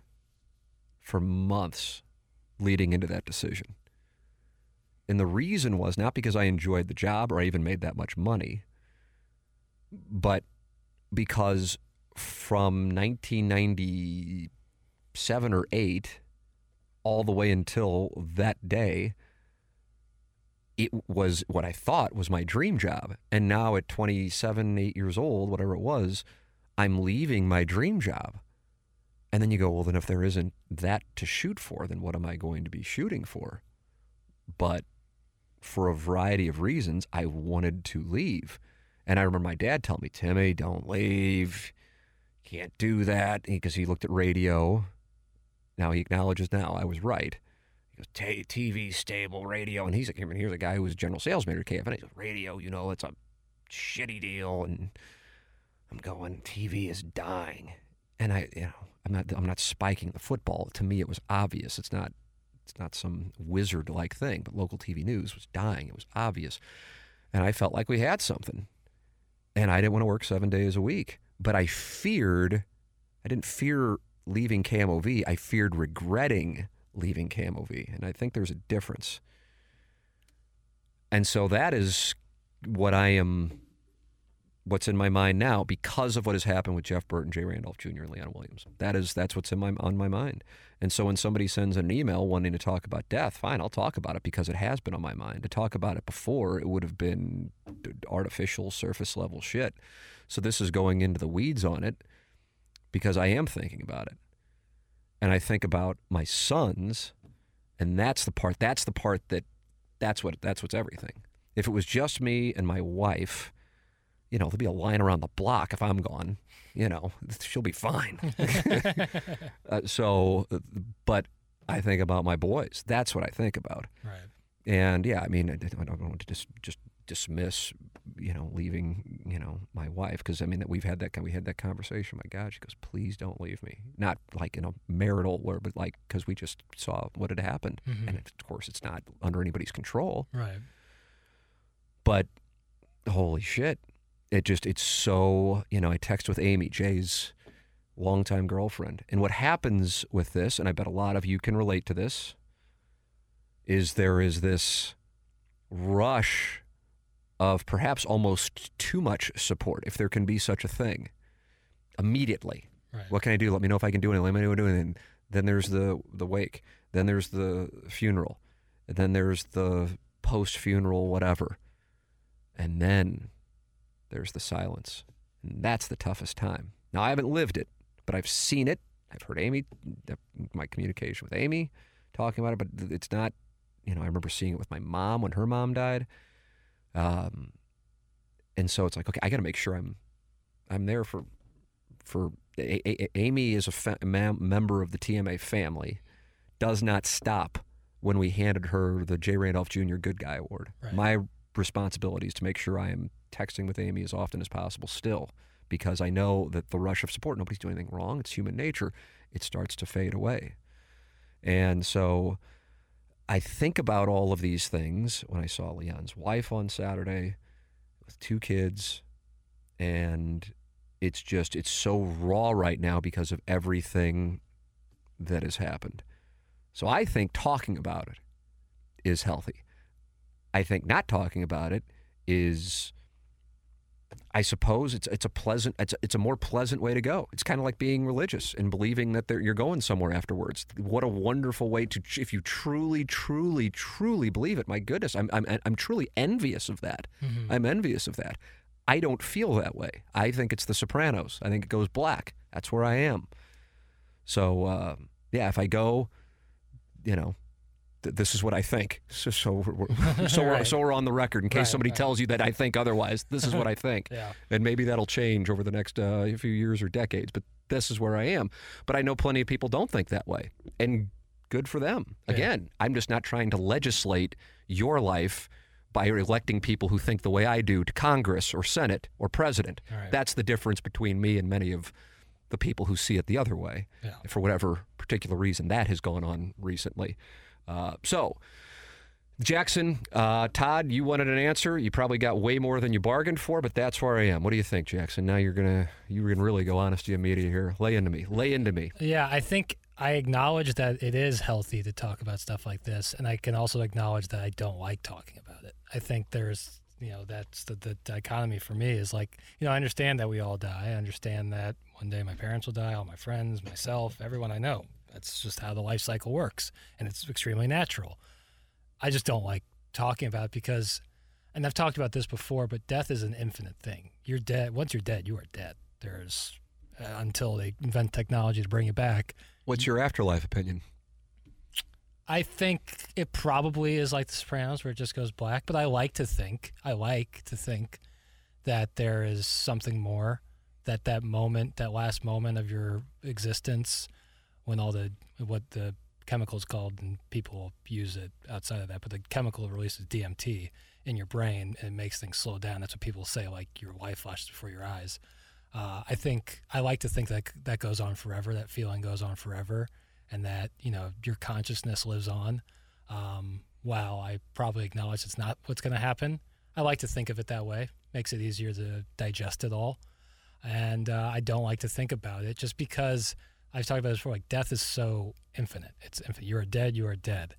for months leading into that decision. And the reason was not because I enjoyed the job or I even made that much money, but because from 1997 or 8 all the way until that day, it was what I thought was my dream job. And now at 27, 8 years old, whatever it was, I'm leaving my dream job. And then you go, well, then if there isn't that to shoot for, then what am I going to be shooting for? But for a variety of reasons, I wanted to leave. And I remember my dad telling me, Timmy, don't leave. Can't do that. Because he looked at radio. Now he acknowledges now I was right. Goes, TV, stable, radio. And he's like, here's a guy who was general sales manager at KFN. He goes, radio, you know, it's a shitty deal. And I'm going, TV is dying. And I, you know, I'm not, I'm not spiking the football. To me, it was obvious. It's not, it's not some wizard like thing, but local TV news was dying. It was obvious. And I felt like we had something. And I didn't want to work seven days a week. But I feared, I didn't fear leaving KMOV. I feared regretting leaving KMOV. And I think there's a difference. And so that is what I am, what's in my mind now because of what has happened with Jeff Burton, Jay Randolph Jr., and Leon Williams. That is, that's what's in my, on my mind. And so when somebody sends an email wanting to talk about death, fine, I'll talk about it because it has been on my mind. To talk about it before, it would have been artificial, surface level shit. So this is going into the weeds on it because I am thinking about it and I think about my sons, and that's the part. That's the part that that's what that's what's everything. If it was just me and my wife, you know, there'd be a line around the block if I'm gone. You know, she'll be fine. uh, so, but I think about my boys. That's what I think about. Right. And yeah, I mean, I don't want to just just dismiss, you know, leaving, you know, my wife because I mean that we've had that we had that conversation. My God, she goes, please don't leave me. Not like in a marital or, but like because we just saw what had happened, Mhm. and of course it's not under anybody's control. Right. But holy shit, it just it's so you know. I text with Amy, Jay's longtime girlfriend, and what happens with this, and I bet a lot of you can relate to this, is there is this rush of perhaps almost too much support, if there can be such a thing, immediately. Right. What can I do? Let me know if I can do anything. Let me know what I'm doing. And then there's the the wake. Then there's the funeral. And then there's the post funeral whatever. And then there's the silence. And that's the toughest time. Now I haven't lived it, but I've seen it I've heard Amy, uh, my communication with Amy, talking about it, but it's not. You know, I remember seeing it with my mom when her mom died. Um, and so it's like, okay, I got to make sure I'm, I'm there for, for a- A- Amy is a fa- mem- member of the TMA family, does not stop when we handed her the J. Randolph Jr. Good Guy Award. Right. My responsibility is to make sure I am texting with Amy as often as possible still, because I know that the rush of support, nobody's doing anything wrong. It's human nature. It starts to fade away. And so I think about all of these things when I saw Leon's wife on Saturday with two kids, and it's just it's so raw right now because of everything that has happened. So I think talking about it is healthy. I think not talking about it is I suppose it's it's a pleasant it's a, it's a more pleasant way to go. It's kind of like being religious and believing that you're going somewhere afterwards. What a wonderful way to if you truly truly truly believe it. My goodness, I'm I'm I'm truly envious of that. I'm envious of that. I don't feel that way. I think it's The Sopranos. I think it goes black. That's where I am. So uh, yeah, if I go, you know, th- this is what I think. So so we're, we're- so, we're, so we're on the record in case Right, somebody right. tells you that I think otherwise. This is what I think, Yeah. and maybe that'll change over the next uh, few years or decades. But this is where I am. But I know plenty of people don't think that way, and good for them. Yeah. Again, I'm just not trying to legislate your life by electing people who think the way I do to Congress or Senate or President. Right. That's the difference between me and many of the people who see it the other way Yeah. for whatever particular reason that has gone on recently. Uh, so, Jackson, uh, Todd, you wanted an answer. You probably got way more than you bargained for, but that's where I am. What do you think, Jackson? Now you're gonna you're gonna really go honesty and media here. Lay into me. Lay into me. Yeah, I think I acknowledge that it is healthy to talk about stuff like this, and I can also acknowledge that I don't like talking about it. I think there's, you know, that's the, the dichotomy for me is like, you know, I understand that we all die. I understand that one day my parents will die, all my friends, myself, everyone I know. That's just how the life cycle works, and it's extremely natural. I just don't like talking about it because, and I've talked about this before, but death is an infinite thing. You're dead. Once you're dead, you are dead. There's uh, until they invent technology to bring you back. What's your afterlife opinion? I think it probably is like The Sopranos, where it just goes black. But I like to think, I like to think that there is something more. That that moment, that last moment of your existence, when all the what the chemicals called, and people use it outside of that, but the chemical releases DMT in your brain and it makes things slow down. That's what people say, like your life flashes before your eyes. Uh, I think I like to think that that goes on forever. That feeling goes on forever, and that you know your consciousness lives on. Um, while I probably acknowledge it's not what's going to happen, I like to think of it that way. Makes it easier to digest it all, and uh, I don't like to think about it just because I've talked about this before. Like death is so infinite. It's infinite. You are dead. You are dead.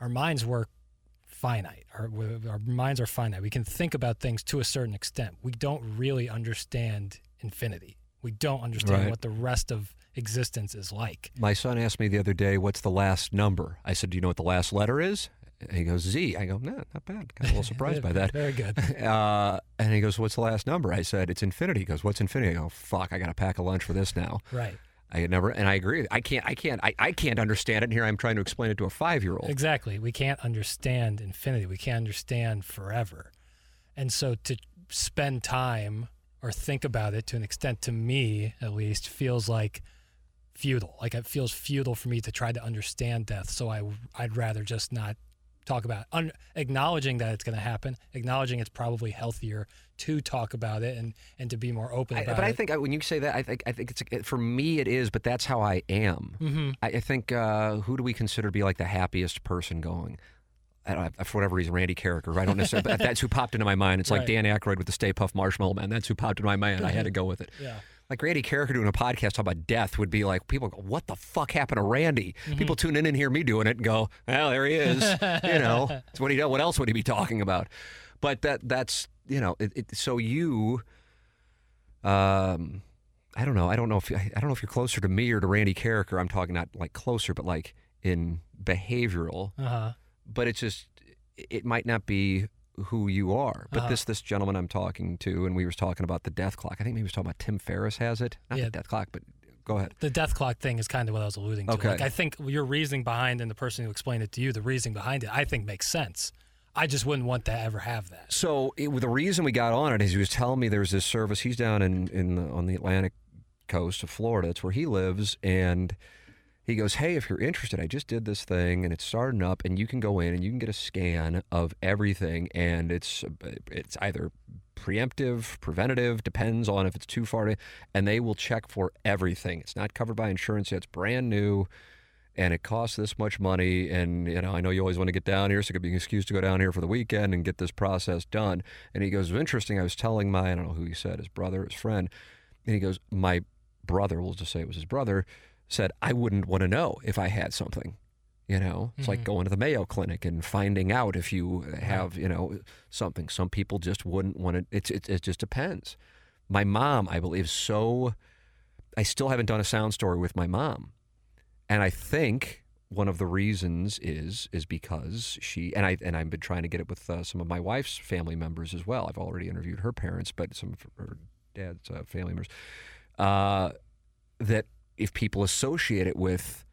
Our minds work finite. Our, our minds are finite. We can think about things to a certain extent. We don't really understand infinity. We don't understand Right. what the rest of existence is like. My son asked me the other day, "What's the last number?" I said, "Do you know what the last letter is?" And he goes, "Z." I go, "No, not bad." Kind of a little surprised by that. Very good. Uh, and he goes, "What's the last number?" I said, "It's infinity." He goes, "What's infinity?" I go, "Fuck, I got to pack a lunch for this now." Right. I never, and I agree. I can't, I can't, I, I can't understand it. And here I'm trying to explain it to a five year old. Exactly. We can't understand infinity. We can't understand forever. And so to spend time or think about it to an extent, to me at least, feels like futile. Like it feels futile for me to try to understand death. So I, I'd rather just not talk about. Un- acknowledging that it's going to happen, acknowledging it's probably healthier to talk about it and, and to be more open I, about but I think I, when you say that, I think I think it's it, for me it is, but that's how I am. Mm-hmm. I, I think uh, who do we consider to be like the happiest person going? I don't know, for whatever reason, Randy Karraker. I don't necessarily. but that's who popped into my mind. It's like Dan Aykroyd with the Stay Puft Marshmallow Man. That's who popped into my mind. I had to go with it. Yeah. Like Randy Karraker doing a podcast talking about death would be like people go, "What the fuck happened to Randy?" Mm-hmm. People tune in and hear me doing it and go, "Well, there he is." you know, it's what he what else would he be talking about? But that that's you know, it, it, so you, um, I don't know. I don't know if I don't know if you're closer to me or to Randy Karraker. I'm talking not like closer, but like in behavioral. Uh huh. But it's just it might not be who you are. But Uh-huh. this this gentleman I'm talking to, and we was talking about the death clock. I think maybe he was talking about Tim Ferriss has it, not Yeah. the death clock, but Go ahead. The death clock thing is kind of what I was alluding to. Okay. Like, I think your reasoning behind and the person who explained it to you, the reasoning behind it, I think makes sense. I just wouldn't want to ever have that. So it, the reason we got on it is he was telling me there's this service. He's down in, in the, on the Atlantic coast of Florida. It's where he lives, and he goes, "Hey, if you're interested, I just did this thing, and it's starting up, and you can go in and you can get a scan of everything, and it's it's either preemptive, preventative, depends on if it's too far, to, and they will check for everything. It's not covered by insurance yet. It's brand new." and it costs this much money. And, you know, I know you always want to get down here, so it could be an excuse to go down here for the weekend and get this process done. And he goes, interesting. I was telling my, I don't know who he said, his brother, his friend. And he goes, my brother, we'll just say it was his brother, said, I wouldn't want to know if I had something. You know, it's Mm-hmm. like going to the Mayo Clinic and finding out if you have, you know, something. Some people just wouldn't want to. It's it, it just depends. My mom, I believe, so. I still haven't done a sound story with my mom, and I think one of the reasons is is because she and I and I've been trying to get it with uh, some of my wife's family members as well. I've already interviewed her parents, but some of her dad's uh, family members. Uh, that if people associate it with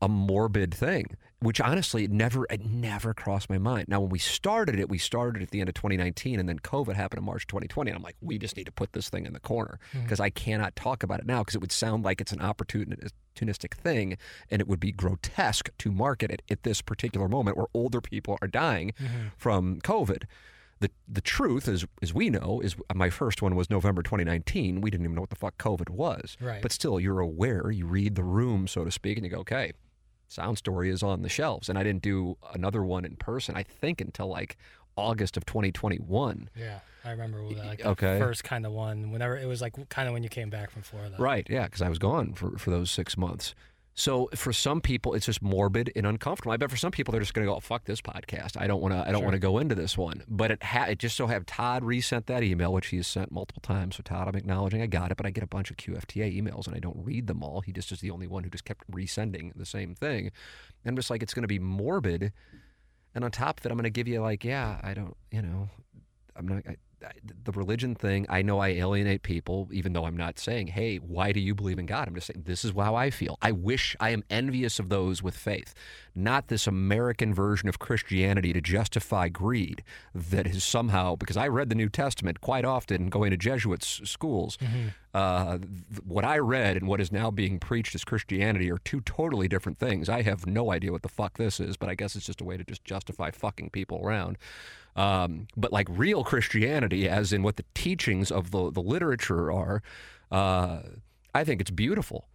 a morbid thing, which honestly it never it never crossed my mind. Now when we started it, we started at the end of 2019 and then COVID happened in March 2020 and I'm like, we just need to put this thing in the corner mm-hmm. because I cannot talk about it now because it would sound like it's an opportunistic thing and it would be grotesque to market it at this particular moment where older people are dying mm-hmm. from COVID. The, the truth is, as we know, is uh, my first one was November 2019. We didn't even know what the fuck COVID was. Right. But still, you're aware. You read the room, so to speak, and you go, okay, Sound Story is on the shelves. And I didn't do another one in person, I think, until like August of 2021. Yeah, I remember that, like Okay. the first kind of one. Whenever it was like kind of when you came back from Florida. Right. Yeah. Because I was gone for, for those six months. So for some people, it's just morbid and uncomfortable. I bet for some people, they're just going to go, oh, "Fuck this podcast. I don't want to. I don't Sure. want to go into this one." But it ha- it just so have Todd resent that email, which he has sent multiple times. So Todd, I'm acknowledging I got it, but I get a bunch of QFTA emails and I don't read them all. He just is the only one who just kept resending the same thing. And I'm just like, it's going to be morbid. And on top of it, I'm going to give you like, yeah, I don't, you know, I'm not. I, the religion thing, I know I alienate people, even though I'm not saying, hey, why do you believe in God? I'm just saying, this is how I feel. I wish I am envious of those with faith, not this American version of Christianity to justify greed that is somehow, because I read the New Testament quite often going to Jesuit schools. Uh, th- what I read and what is now being preached as Christianity are two totally different things. I have no idea what the fuck this is, but I guess it's just a way to just justify fucking people around. Um, but like real Christianity, as in what the teachings of the, the literature are, uh, I think it's beautiful.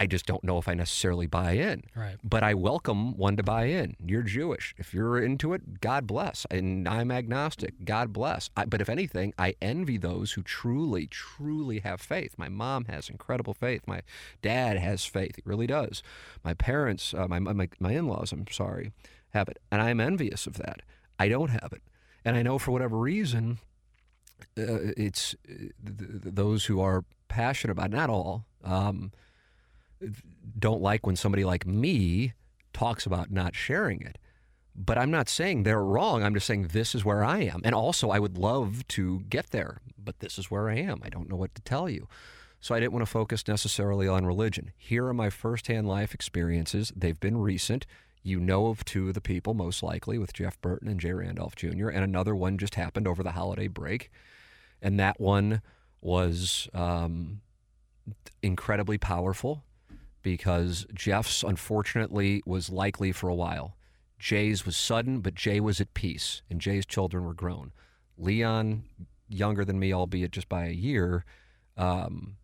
I just don't know if I necessarily buy in. Right. But I welcome one to buy in. You're Jewish. If you're into it, God bless. And I'm agnostic. God bless. I, but if anything, I envy those who truly, truly have faith. My mom has incredible faith. My dad has faith. He really does. My parents, uh, my, my, my in laws, I'm sorry, have it. And I'm envious of that. I don't have it. And I know for whatever reason, uh, it's uh, th- th- those who are passionate about, not all, um, don't like when somebody like me talks about not sharing it. But I'm not saying they're wrong. I'm just saying this is where I am. And also, I would love to get there, but this is where I am. I don't know what to tell you. So I didn't want to focus necessarily on religion. Here are my firsthand life experiences. They've been recent. You know of two of the people, most likely, with Jeff Burton and Jay Randolph Jr., and another one just happened over the holiday break. And that one was um, incredibly powerful because Jeff's, unfortunately, was likely for a while. Jay's was sudden, but Jay was at peace, and Jay's children were grown. Leon, younger than me, albeit just by a year, um,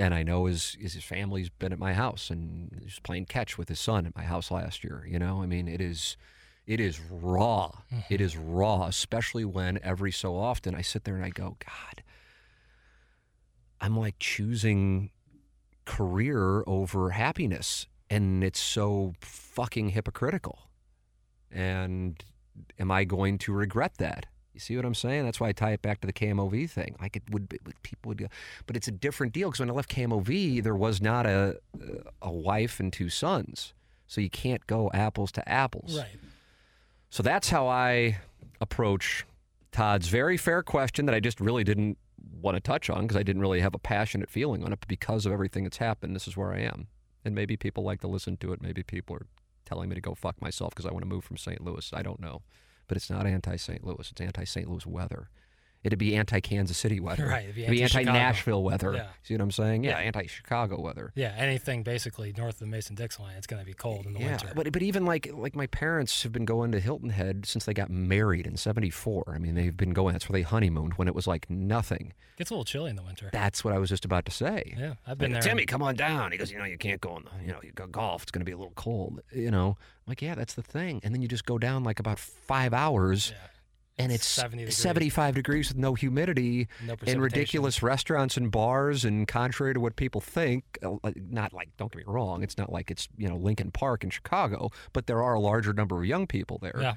and I know his his family's been at my house and he's playing catch with his son at my house last year. You know, I mean, it is it is raw. It mm-hmm. is raw, especially when every so often I sit there and I go, God, I'm like choosing career over happiness, and it's so fucking hypocritical. And am I going to regret that? You see what I'm saying? That's why I tie it back to the KMOV thing. Like it would, be, people would go, but it's a different deal because when I left KMOV, there was not a a wife and two sons, so you can't go apples to apples. Right. So that's how I approach Todd's very fair question that I just really didn't want to touch on because I didn't really have a passionate feeling on it. But because of everything that's happened, this is where I am. And maybe people like to listen to it. Maybe people are telling me to go fuck myself because I want to move from St. Louis. I don't know. But it's not anti St. Louis, it's anti St. Louis weather. It'd be anti Kansas City weather. Right, it'd be anti Nashville weather. Yeah. See what I'm saying? Yeah, Yeah. anti Chicago weather. Yeah, anything basically north of the Mason Dixon line, it's going to be cold in the yeah, winter. but but even like like my parents have been going to Hilton Head since they got married in '74. I mean, they've been going. That's where they honeymooned when it was like nothing. gets a little chilly in the winter. That's what I was just about to say. Yeah, I've been Like, there. Timmy, come on down. He goes, you know, you can't go on the, you know, you go golf. It's going to be a little cold. You know, I'm like, yeah, that's the thing. And then you just go down like about five hours, Yeah. And it's 70 degrees. 75 degrees with no humidity, No in ridiculous restaurants and bars. And contrary to what people think, uh, not like, don't get me wrong, it's not like it's you know Lincoln Park in Chicago, but there are a larger number of young people there Yeah.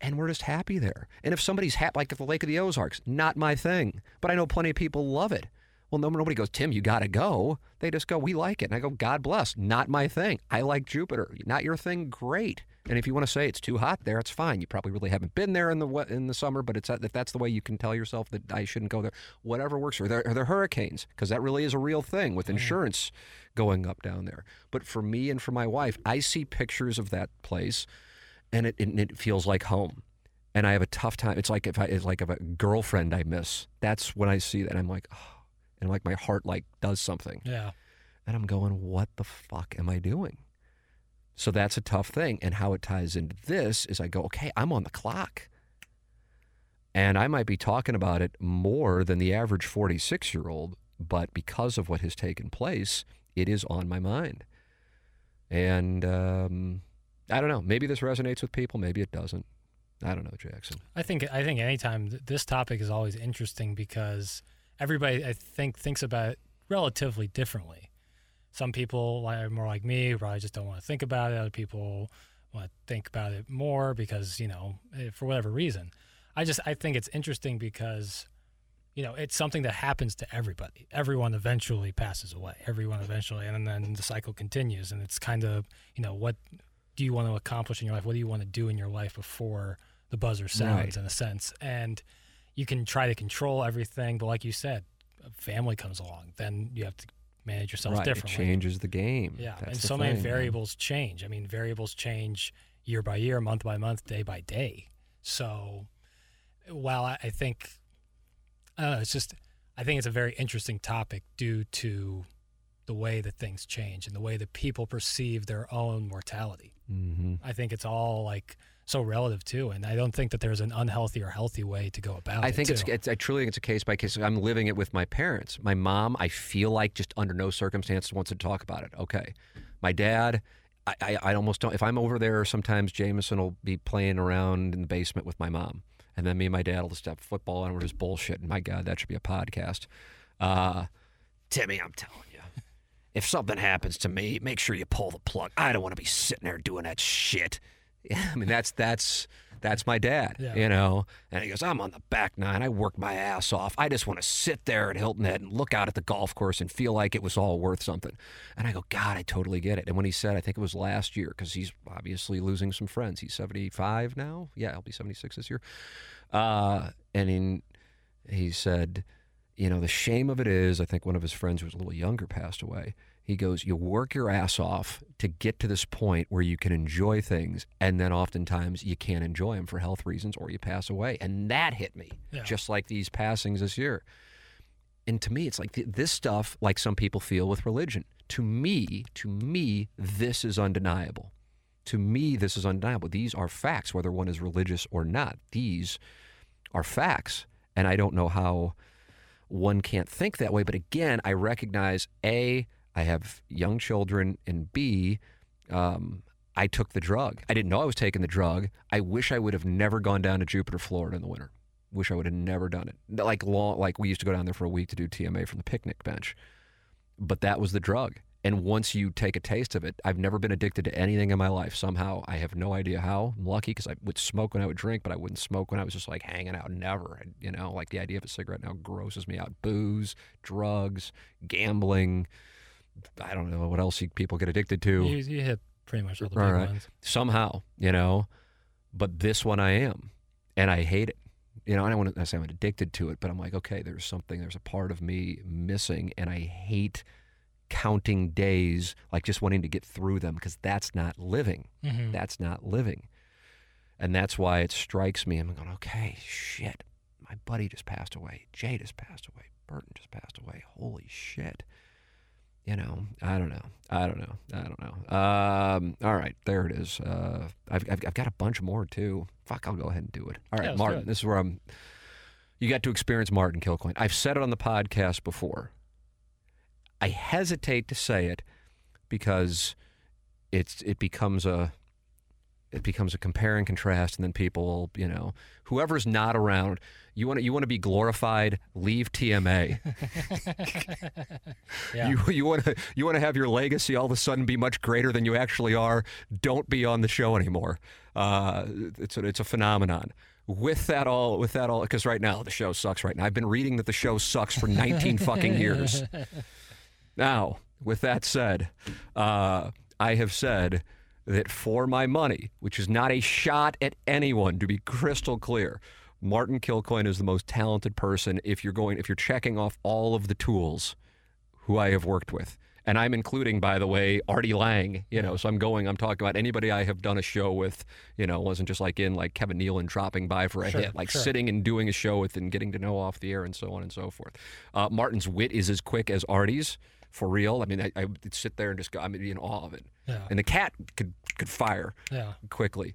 and we're just happy there. And if somebody's happy, like at the Lake of the Ozarks, not my thing, but I know plenty of people love it. Well, no, nobody goes, Tim, you got to go. They just go, we like it. And I go, God bless, not my thing. I like Jupiter. Not your thing, great. And if you want to say it's too hot there, it's fine. You probably really haven't been there in the in the summer, but it's if that's the way you can tell yourself that I shouldn't go there, whatever works. Or there are there hurricanes because that really is a real thing with insurance going up down there. But for me and for my wife, I see pictures of that place and it, it, it feels like home. And I have a tough time. It's like if I it's like if a girlfriend I miss. That's when I see that. I'm like, oh, and like my heart like does something, Yeah. and I'm going, what the fuck am I doing? So that's a tough thing. And how it ties into this is I go, okay, I'm on the clock. And I might be talking about it more than the average 46 year old, but because of what has taken place, it is on my mind. And um, I don't know. Maybe this resonates with people. Maybe it doesn't. I don't know, Jackson. I think I think anytime this topic is always interesting because everybody I think thinks about it relatively differently. Some people are more like me, who probably just don't want to think about it. Other people want to think about it more because you know eh, for whatever reason. I just I think it's interesting because you know it's something that happens to everybody. Everyone eventually passes away. Everyone eventually, and then the cycle continues. And it's kind of you know what do you want to accomplish in your life? What do you want to do in your life before the buzzer sounds, Right. in a sense? And you can try to control everything, but like you said, a family comes along, then you have to manage yourself right. It changes the game. Yeah, That's and so many thing, man. variables change. I mean, variables change year by year, month by month, day by day. So, while I, I think, I don't know, it's just, I think it's a very interesting topic due to the way that things change and the way that people perceive their own mortality. Mm-hmm. I think it's all like so relative too, and I don't think that there's an unhealthy or healthy way to go about it. I think it's, it's, I truly think it's a case by case. I'm living it with my parents. My mom, I feel like just under no circumstances wants to talk about it. Okay, my dad. I, I, I almost don't. If I'm over there, sometimes Jameson will be playing around in the basement with my mom, and then me and my dad will just have football and we're just bullshitting. My God, that should be a podcast. Uh, Timmy, I'm telling you, if something happens to me, make sure you pull the plug. I don't want to be sitting there doing that shit. I mean, that's that's that's my dad, Yeah. you know. And he goes, "I'm on the back nine. I work my ass off. I just want to sit there at Hilton Head and look out at the golf course and feel like it was all worth something." And I go, "God, I totally get it." And when he said, I think it was last year, because he's obviously losing some friends. He's 75 now. Yeah, he'll be 76 this year. Uh, and in, he said, you know, the shame of it is, I think one of his friends who was a little younger passed away. He goes, You work your ass off to get to this point where you can enjoy things, and then oftentimes you can't enjoy them for health reasons or you pass away. And that hit me, Yeah. just like these passings this year. And to me, it's like th- this stuff, like some people feel with religion. To me, to me, this is undeniable. To me, this is undeniable. These are facts, whether one is religious or not. These are facts. And I don't know how one can't think that way. But again, I recognize A, I have young children, and B, um, I took the drug. I didn't know I was taking the drug. I wish I would have never gone down to Jupiter, Florida in the winter. Wish I would have never done it. Like long, like we used to go down there for a week to do TMA from the picnic bench. But that was the drug. And once you take a taste of it, I've never been addicted to anything in my life. Somehow, I have no idea how. I'm lucky because I would smoke when I would drink, but I wouldn't smoke when I was just like hanging out. Never, you know, like the idea of a cigarette now grosses me out. Booze, drugs, gambling. I don't know what else people get addicted to you, you hit pretty much all the All big right. ones. somehow, you know. But this one I am, and I hate it. You know, I don't want to say I'm addicted to it, but I'm like, okay, there's something, there's a part of me missing, and I hate counting days, like just wanting to get through them because that's not living. Mhm. That's not living. And that's why it strikes me. I'm going, okay, shit. My buddy just passed away. Jay just passed away. Burton just passed away. Holy shit. You know, I don't know. I don't know. I don't know. Um, all right, there it is. Uh, I've, I've, I've got a bunch more too. Fuck, I'll go ahead and do it. All right, Yeah, Martin, this is where I'm. You got to experience Martin Kilcoyne. I've said it on the podcast before. I hesitate to say it because it's it becomes a it becomes a compare and contrast, and then people, you know, whoever's not around, you want to you want to be glorified. Leave TMA. Yeah. You you want to you want to have your legacy all of a sudden be much greater than you actually are. Don't be on the show anymore. Uh, it's a, it's a phenomenon. With that all, with that all, because right now the show sucks. Right now, I've been reading that the show sucks for 19 fucking years. Now, with that said, uh, I have said that for my money, which is not a shot at anyone, to be crystal clear, Martin Kilcoyne is the most talented person. If you're going, if you're checking off all of the tools, who I have worked with. And I'm including, by the way, Artie Lange. You know, so I'm going. I'm talking about anybody I have done a show with. You know, wasn't just like in like Kevin Nealon dropping by for a Sure, hit, like sure. sitting and doing a show with and getting to know off the air and so on and so forth. Uh, Martin's wit is as quick as Artie's for real. I mean, I, I would sit there and just go, I'm in awe of it. Yeah. And the cat could could fire Yeah. quickly.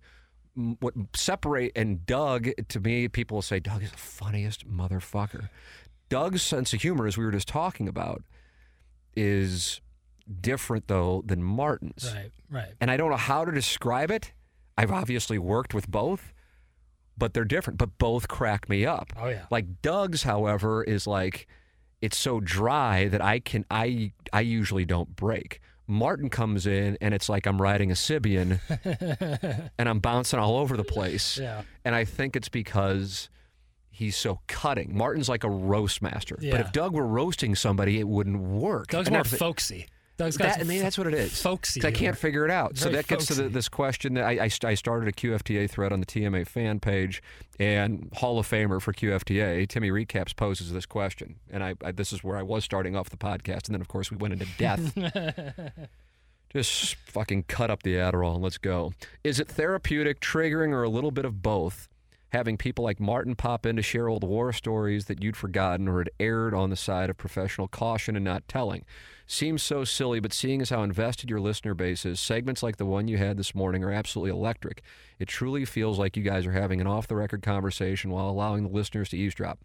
What separate and Doug to me, people will say Doug is the funniest motherfucker. Doug's sense of humor, as we were just talking about, is different though than Martin's, Right. Right. and I don't know how to describe it. I've obviously worked with both, but they're different. But both crack me up. Oh yeah. Like Doug's, however, is like it's so dry that I can I I usually don't break. Martin comes in and it's like I'm riding a Sybian and I'm bouncing all over the place. Yeah. And I think it's because he's so cutting. Martin's like a roast master. But if Doug were roasting somebody, it wouldn't work. Doug's And more folksy. Doug's got that, I some that's what it is. folksy I can't figure it out. So that gets to the, this question that I, I, I started a QFTA thread on the TMA fan page, and Hall of Famer for QFTA, Timmy Recaps, poses this question. And I, I this is where I was starting off the podcast. And then, of course, we went into death. Just fucking cut up the Adderall and let's go. Is it therapeutic, triggering, or a little bit of both? Having people like Martin pop in to share old war stories that you'd forgotten or had aired on the side of professional caution and not telling. Seems so silly, but seeing as how invested your listener base is, segments like the one you had this morning are absolutely electric. It truly feels like you guys are having an off the record conversation while allowing the listeners to eavesdrop.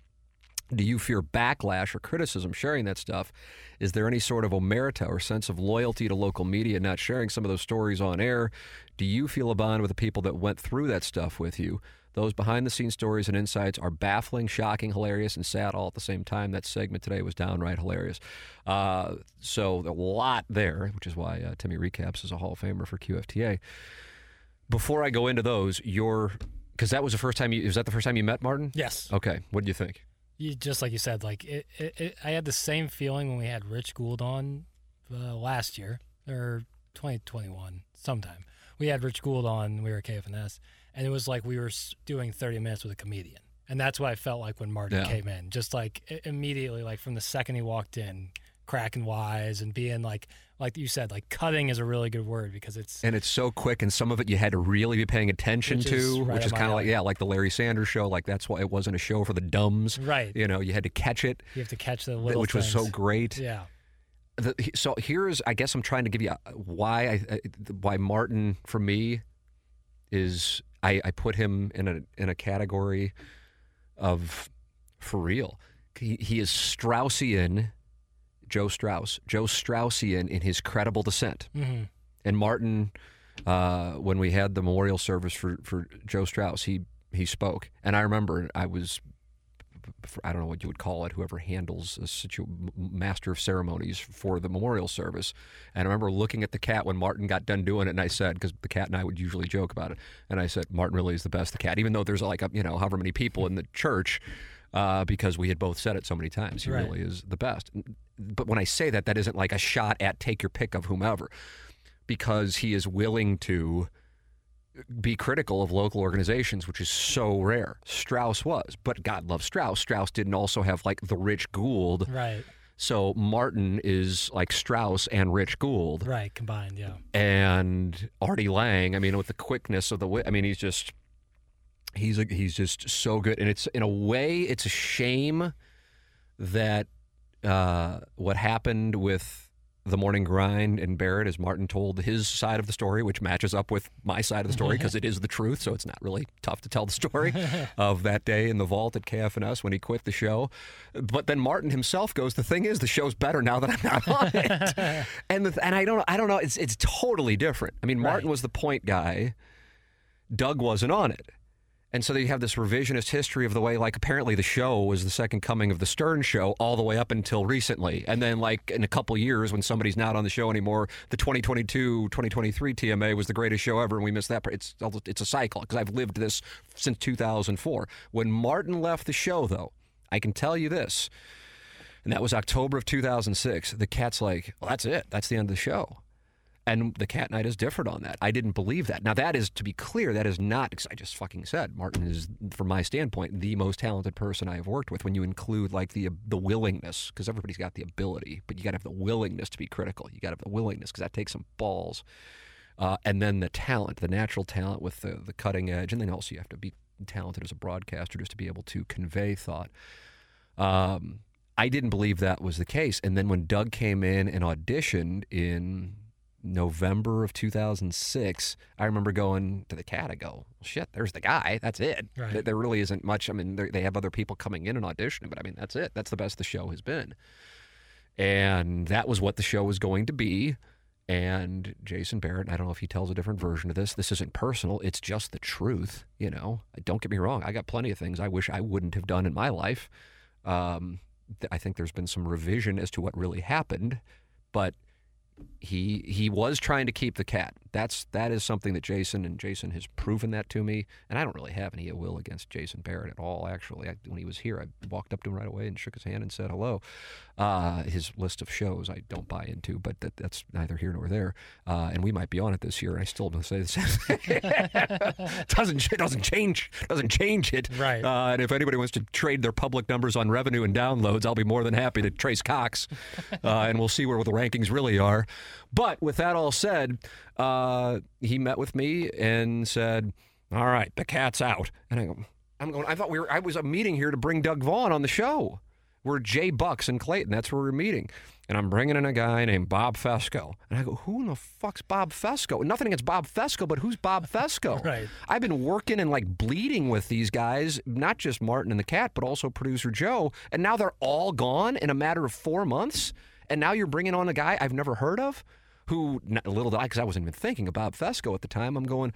Do you fear backlash or criticism sharing that stuff? Is there any sort of omerta or sense of loyalty to local media not sharing some of those stories on air? Do you feel a bond with the people that went through that stuff with you? Those behind the scenes stories and insights are baffling, shocking, hilarious, and sad all at the same time. That segment today was downright hilarious. Uh, so, a lot there, which is why uh, Timmy Recaps is a Hall of Famer for QFTA. Before I go into those, your because that was the first time you was that the first time you met Martin? Yes. Okay, what do you think? You, just like you said, like it, it, it, I had the same feeling when we had Rich Gould on uh, last year or 2021, sometime. We had Rich Gould on. We were at KFNS, and it was like we were doing 30 minutes with a comedian, and that's what I felt like when Martin Yeah. came in. Just like immediately, like from the second he walked in, cracking wise and being like, like you said, like cutting is a really good word because it's and it's so quick and some of it you had to really be paying attention to right which is kind of like yeah like the larry sanders show like that's why it wasn't a show for the dumbs right. you know you had to catch it You have to catch the little which was so great Yeah. the, so here's i guess i'm trying to give you uh, why I, I why martin for me is I, I put him in a in a category of for real. He, he is straussian joe strauss joe straussian in his credible descent. Hmm and Martin, uh, when we had the memorial service for, for Joe Strauss, he he spoke, and I remember I was, I don't know what you would call it, whoever handles a situ- master of ceremonies for the memorial service, and I remember looking at the cat when Martin got done doing it, and I said, because the cat and I would usually joke about it, and I said, Martin really is the best, the cat, even though there's like a, you know however many people in the church. Uh, because we had both said it so many times, he Right. really is the best. But when I say that, that isn't like a shot at take your pick of whomever because he is willing to be critical of local organizations, which is so rare. Strauss was, but God loves Strauss. Strauss didn't also have like the Rich Gould. Right. So Martin is like Strauss and Rich Gould. Right. Combined. Yeah. And Artie Lange, I mean, with the quickness of the, I mean, he's just, he's a, he's just so good. And it's in a way, it's a shame that uh, what happened with the morning grind and Barrett, as Martin told his side of the story, which matches up with my side of the story mm-hmm. because it is the truth. So it's not really tough to tell the story of that day in the vault at KFNS when he quit the show. But then Martin himself goes, "The thing is, the show's better now that I'm not on it." and the, and I don't I don't know. It's it's totally different. I mean, Martin Right. was the point guy. Doug wasn't on it. And so you have this revisionist history of the way, like, apparently the show was the second coming of the Stern show all the way up until recently. And then, like, in a couple years, when somebody's not on the show anymore, the 2022 2023 TMA was the greatest show ever, and we missed that. It's, it's a cycle because I've lived this since 2004. When Martin left the show, though, I can tell you this, and that was October of 2006. The cat's like, well, that's it. That's the end of the show. And the cat night is different on that. I didn't believe that. Now, that is, to be clear, that is not, I just fucking said, Martin is, from my standpoint, the most talented person I have worked with when you include like the the willingness, because everybody's got the ability, but you got to have the willingness to be critical. You got to have the willingness, because that takes some balls. Uh, and then the talent, the natural talent with the, the cutting edge. And then also you have to be talented as a broadcaster just to be able to convey thought. Um, I didn't believe that was the case. And then when Doug came in and auditioned in November of 2006, I remember going to the cat. I go, shit, there's the guy. That's it. Right. There- really isn't much. I mean, they have other people coming in and auditioning, but I mean, that's it. That's the best the show has been. And that was what the show was going to be. And Jason Barrett, I don't know if he tells a different version of this. This isn't personal. It's just the truth. You know, don't get me wrong. I got plenty of things I wish I wouldn't have done in my life. Um, th- I think there's been some revision as to what really happened, but he he was trying to keep the cat. That's that is something that Jason and Jason has proven that to me. And I don't really have any ill will against Jason Barrett at all. Actually, I, when he was here, I walked up to him right away and shook his hand and said hello. Uh, his list of shows I don't buy into, but that, that's neither here nor there. Uh, and we might be on it this year. And I still don't say the same doesn't it doesn't change doesn't change it. Right. Uh, and if anybody wants to trade their public numbers on revenue and downloads, I'll be more than happy to trace Cox, uh, and we'll see where the rankings really are. But with that all said, uh, Uh, he met with me and said, "All right, the cat's out." And I go, "I'm going." I thought we were. I was a meeting here to bring Doug Vaughn on the show. We're J. Buck's and Clayton. That's where we're meeting. And I'm bringing in a guy named Bob Fescoe. And I go, who in the fuck's Bob Fescoe? Nothing against Bob Fescoe, but who's Bob Fescoe? Right. I've been working and like bleeding with these guys, not just Martin and the cat, but also producer Joe. And now they're all gone in a matter of four months. And now you're bringing on a guy I've never heard of, who not, little did I, because I wasn't even thinking about Fescoe at the time. I'm going,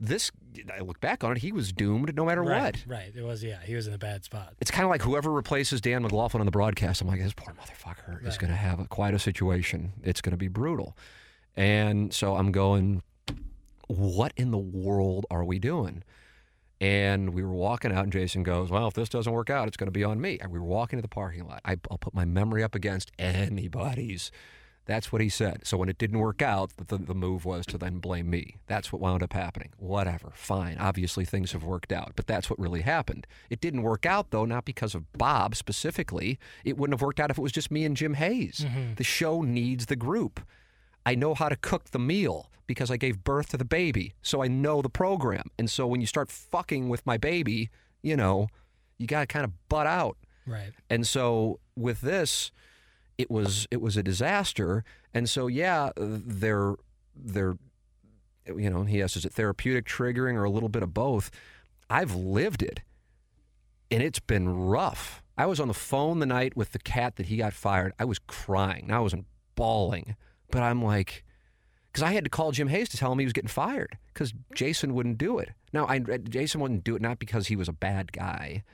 this. I look back on it, he was doomed no matter right. what. Right. It was. Yeah. He was in a bad spot. It's kind of like whoever replaces Dan McLaughlin on the broadcast. I'm like, this poor motherfucker is going to have a, quite a situation. It's going to be brutal. And so I'm going, what in the world are we doing? And we were walking out, and Jason goes, Well, if this doesn't work out, it's going to be on me. And we were walking to the parking lot. I, I'll put my memory up against anybody's. That's what he said. So when it didn't work out, the, the move was to then blame me. That's what wound up happening. Whatever, fine. Obviously, things have worked out, but that's what really happened. It didn't work out, though, not because of Bob specifically. It wouldn't have worked out if it was just me and Jim Hayes. Mm-hmm. The show needs the group. I know how to cook the meal because I gave birth to the baby. So I know the program. And so when you start fucking with my baby, you know, you got to kind of butt out. Right. And so with this, it was it was a disaster. And so yeah, they're they're you know, he asks, is it therapeutic triggering or a little bit of both? I've lived it. And it's been rough. I was on the phone the night with the cat that he got fired. I was crying. I wasn't bawling, but I'm like, because I had to call Jim Hayes to tell him he was getting fired because Jason wouldn't do it. Now, I, Jason wouldn't do it not because he was a bad guy,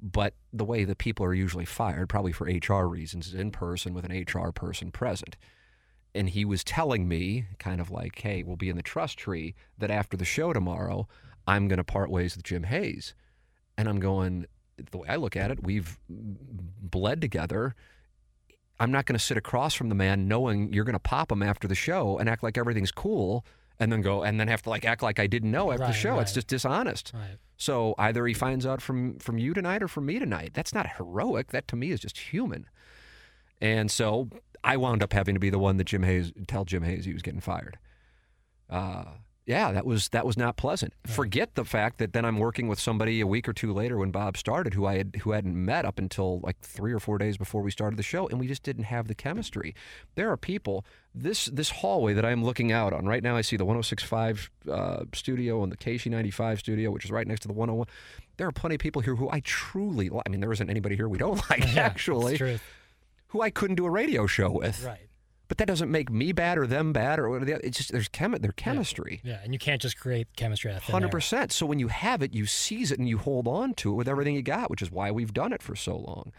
but the way that people are usually fired, probably for HR reasons, is in person with an HR person present. And he was telling me, kind of like, hey, we'll be in the trust tree, that after the show tomorrow, I'm going to part ways with Jim Hayes. And I'm going, the way I look at it, we've bled together. I'm not going to sit across from the man knowing you're going to pop him after the show and act like everything's cool and then go and then have to like act like I didn't know after the Right, show. It's just dishonest. Right. So either he finds out from from you tonight or from me tonight. That's not heroic. That to me is just human. And so I wound up having to be the one that Jim Hayes tell Jim Hayes he was getting fired. Uh, yeah, that was that was not pleasant. Forget the fact that then I'm working with somebody a week or two later when Bob started, who I had who hadn't met up until like three or four days before we started the show, and we just didn't have the chemistry. There are people this this hallway that I'm looking out on right now. I see the 106.5 uh, studio and the KC95 studio, which is right next to the 101. There are plenty of people here who I truly. I mean, there isn't anybody here we don't like Yeah, actually, who I couldn't do a radio show with. Right. But that doesn't make me bad or them bad or whatever. It's just there's chemi- their chemistry. Yeah, and you can't just create chemistry out of Hundred percent. So when you have it, you seize it and you hold on to it with everything you got, which is why we've done it for so long.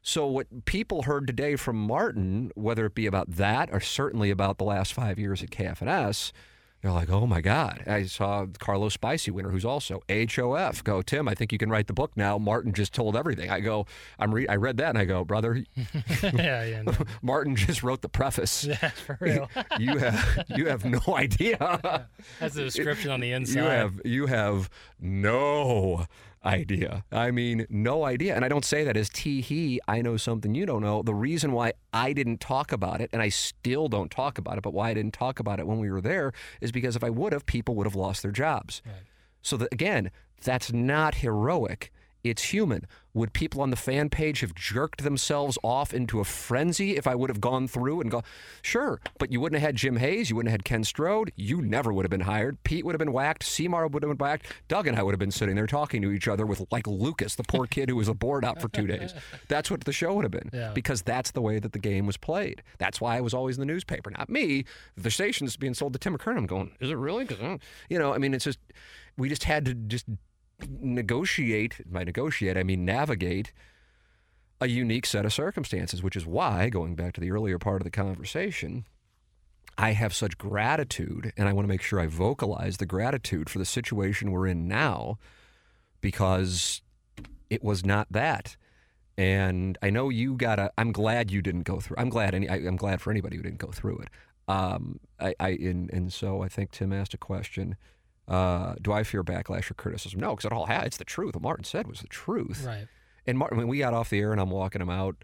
So what people heard today from Martin, whether it be about that or certainly about the last five years at KFNS, they're like, "Oh my God!" I saw Carlos Spicy winner, who's also HOF. Go, Tim. I think you can write the book now. Martin just told everything. I go, I'm re- I read that and I go, brother, yeah, yeah, no. Martin just wrote the preface. yeah, for real. You have you have no idea. That's the description on the inside. You have you have no idea. I mean, no idea. And I don't say that as tee hee. I know something you don't know. The reason why I didn't talk about it, and I still don't talk about it, but why I didn't talk about it when we were there is because if I would have, people would have lost their jobs. Right. So that again, that's not heroic. It's human. Would people on the fan page have jerked themselves off into a frenzy if I would have gone through and gone? Sure, but you wouldn't have had Jim Hayes. You wouldn't have had Ken Strode. You never would have been hired. Pete would have been whacked. Seymour would have been whacked. Doug and I would have been sitting there talking to each other with like Lucas, the poor kid who was aboard out for two days. That's what the show would have been Yeah. because that's the way that the game was played. That's why I was always in the newspaper, not me. The station's being sold to Tim McKernan. I'm going, is it really? Because mm, you know, I mean, it's just we just had to just negotiate. By negotiate, I mean navigate a unique set of circumstances, which is why, going back to the earlier part of the conversation, I have such gratitude, and I want to make sure I vocalize the gratitude for the situation we're in now, because it was not that. And I know you gotta. I'm glad you didn't go through. I'm glad. Any. I, I'm glad for anybody who didn't go through it. Um. I. I. And, and so I think Tim asked a question. Uh, do I fear backlash or criticism? No, because it all had. It's the truth. What Martin said was the truth. Right. And Martin, when we got off the air and I'm walking him out,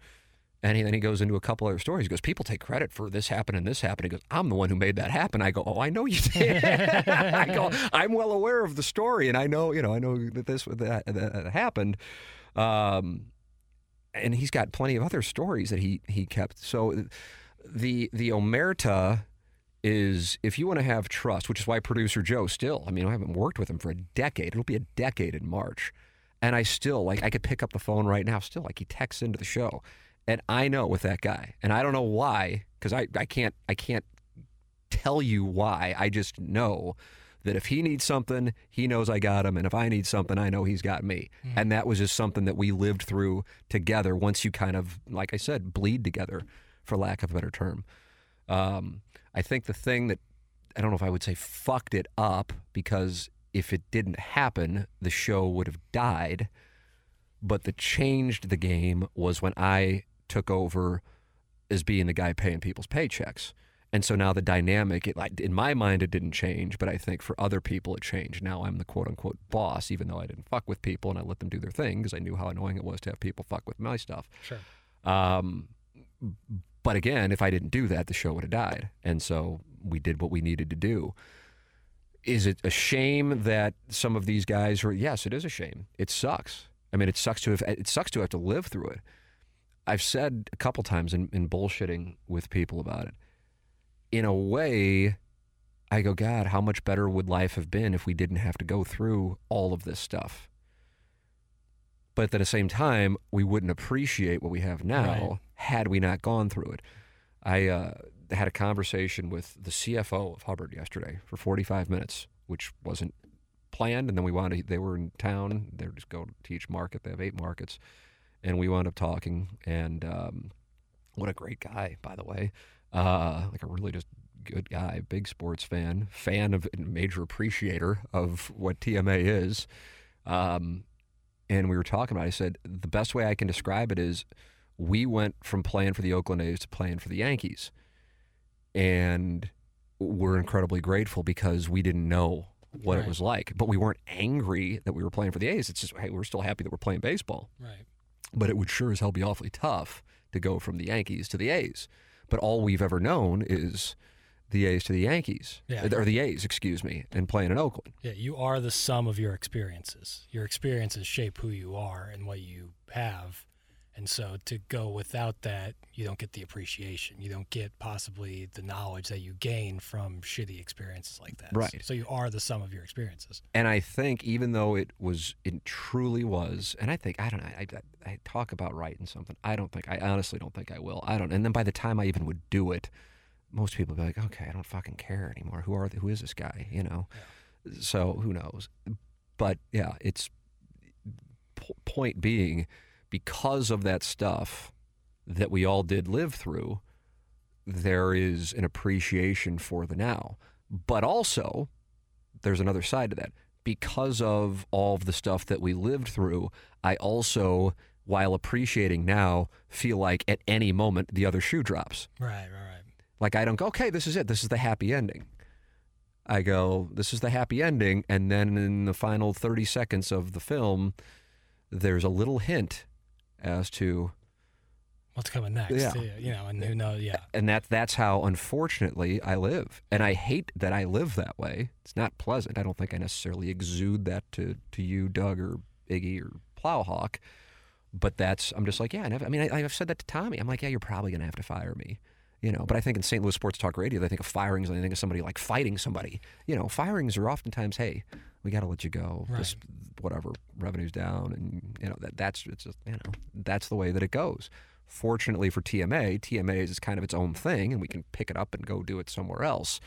and he, then he goes into a couple other stories. He goes, "People take credit for this happened and this happened." He goes, "I'm the one who made that happen." I go, "Oh, I know you did." I go, "I'm well aware of the story, and I know, you know, I know that this that, that happened." Um, and he's got plenty of other stories that he he kept. So, the the omerta is if you want to have trust, which is why producer Joe still, I mean, I haven't worked with him for a decade. It'll be a decade in March. And I still, like, I could pick up the phone right now, still, like, he texts into the show. And I know with that guy, and I don't know why, because I, I can't, I can't tell you why. I just know that if he needs something, he knows I got him. And if I need something, I know he's got me. And that was just something that we lived through together once you kind of, like I said, bleed together, for lack of a better term. Um, I think the thing that I don't know if I would say fucked it up because if it didn't happen, the show would have died. But the changed the game was when I took over as being the guy paying people's paychecks. And so now the dynamic, it, like, in my mind, it didn't change, but I think for other people it changed. Now I'm the quote unquote boss, even though I didn't fuck with people and I let them do their thing because I knew how annoying it was to have people fuck with my stuff. Sure. Um, but again, if I didn't do that, the show would have died. And so we did what we needed to do. Is it a shame that some of these guys? Yes, it is a shame. It sucks. I mean, it sucks to have. It sucks to have to live through it. I've said a couple times in, in bullshitting with people about it. In a way, I go, God, how much better would life have been if we didn't have to go through all of this stuff? But at the same time, we wouldn't appreciate what we have now Right. had we not gone through it. I uh, had a conversation with the CFO of Hubbard yesterday for 45 minutes, which wasn't planned. And then we wound up, they were in town. They were just going to each market. They have eight markets. And we wound up talking. And um, what a great guy, by the way. Uh, like a really just good guy, big sports fan, fan of, major appreciator of what TMA is. Um, and we were talking about. it. I said the best way I can describe it is we went from playing for the Oakland A's to playing for the Yankees, and we're incredibly grateful because we didn't know what Right. it was like. But we weren't angry that we were playing for the A's. It's just, hey, we're still happy that we're playing baseball. Right. But it would sure as hell be awfully tough to go from the Yankees to the A's. But all we've ever known is the A's to the Yankees, Yeah. or the A's, excuse me, and playing in Oakland. Yeah, you are the sum of your experiences. Your experiences shape who you are and what you have. And so to go without that, you don't get the appreciation. You don't get possibly the knowledge that you gain from shitty experiences like that. Right. So you are the sum of your experiences. And I think even though it was, it truly was, and I think I don't know. I, I, I talk about writing something. I don't think I honestly don't think I will. I don't. And then by the time I even would do it, most people be like, okay, I don't fucking care anymore. Who are they? Who is this guy? You know. So who knows? But yeah, it's po- point being because of that stuff that we all did live through. There is an appreciation for the now, but also there's another side to that. Because of all of the stuff that we lived through, I also, while appreciating now, feel like at any moment the other shoe drops. Right, right, right. Like I don't go, okay, this is it. This is the happy ending. I go, this is the happy ending. And then in the final 30 seconds of the film, there's a little hint as to What's coming next? Yeah. You know, and who knows? Yeah. and that that's how unfortunately I live. And I hate that I live that way. It's not pleasant. I don't think I necessarily exude that to to you, Doug or Iggy or Plowhawk. But that's I'm just like, yeah, and I've, I mean, I, I've said that to Tommy. I'm like, yeah, you're probably gonna have to fire me. You know, but I think in St. Louis Sports Talk Radio, they think of firings and they think of somebody like fighting somebody. You know, firings are oftentimes, hey, we got to let you go. This, whatever, revenue's down, and you know that that's it's just you know that's the way that it goes. Fortunately for TMA, TMA is kind of its own thing, and we can pick it up and go do it somewhere else.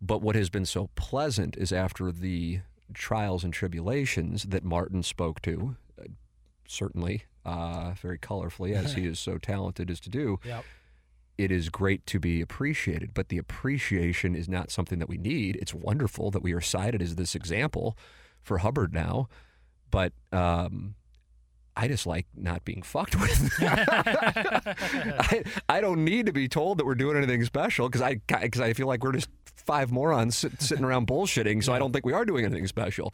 But what has been so pleasant is after the trials and tribulations that Martin spoke to, uh, certainly uh, very colorfully, as he is so talented as to do Yep. It is great to be appreciated, but the appreciation is not something that we need. It's wonderful that we are cited as this example for Hubbard now, but um, I just like not being fucked with. I, I don't need to be told that we're doing anything special because I because I feel like we're just five morons sit, sitting around bullshitting. So I don't think we are doing anything special.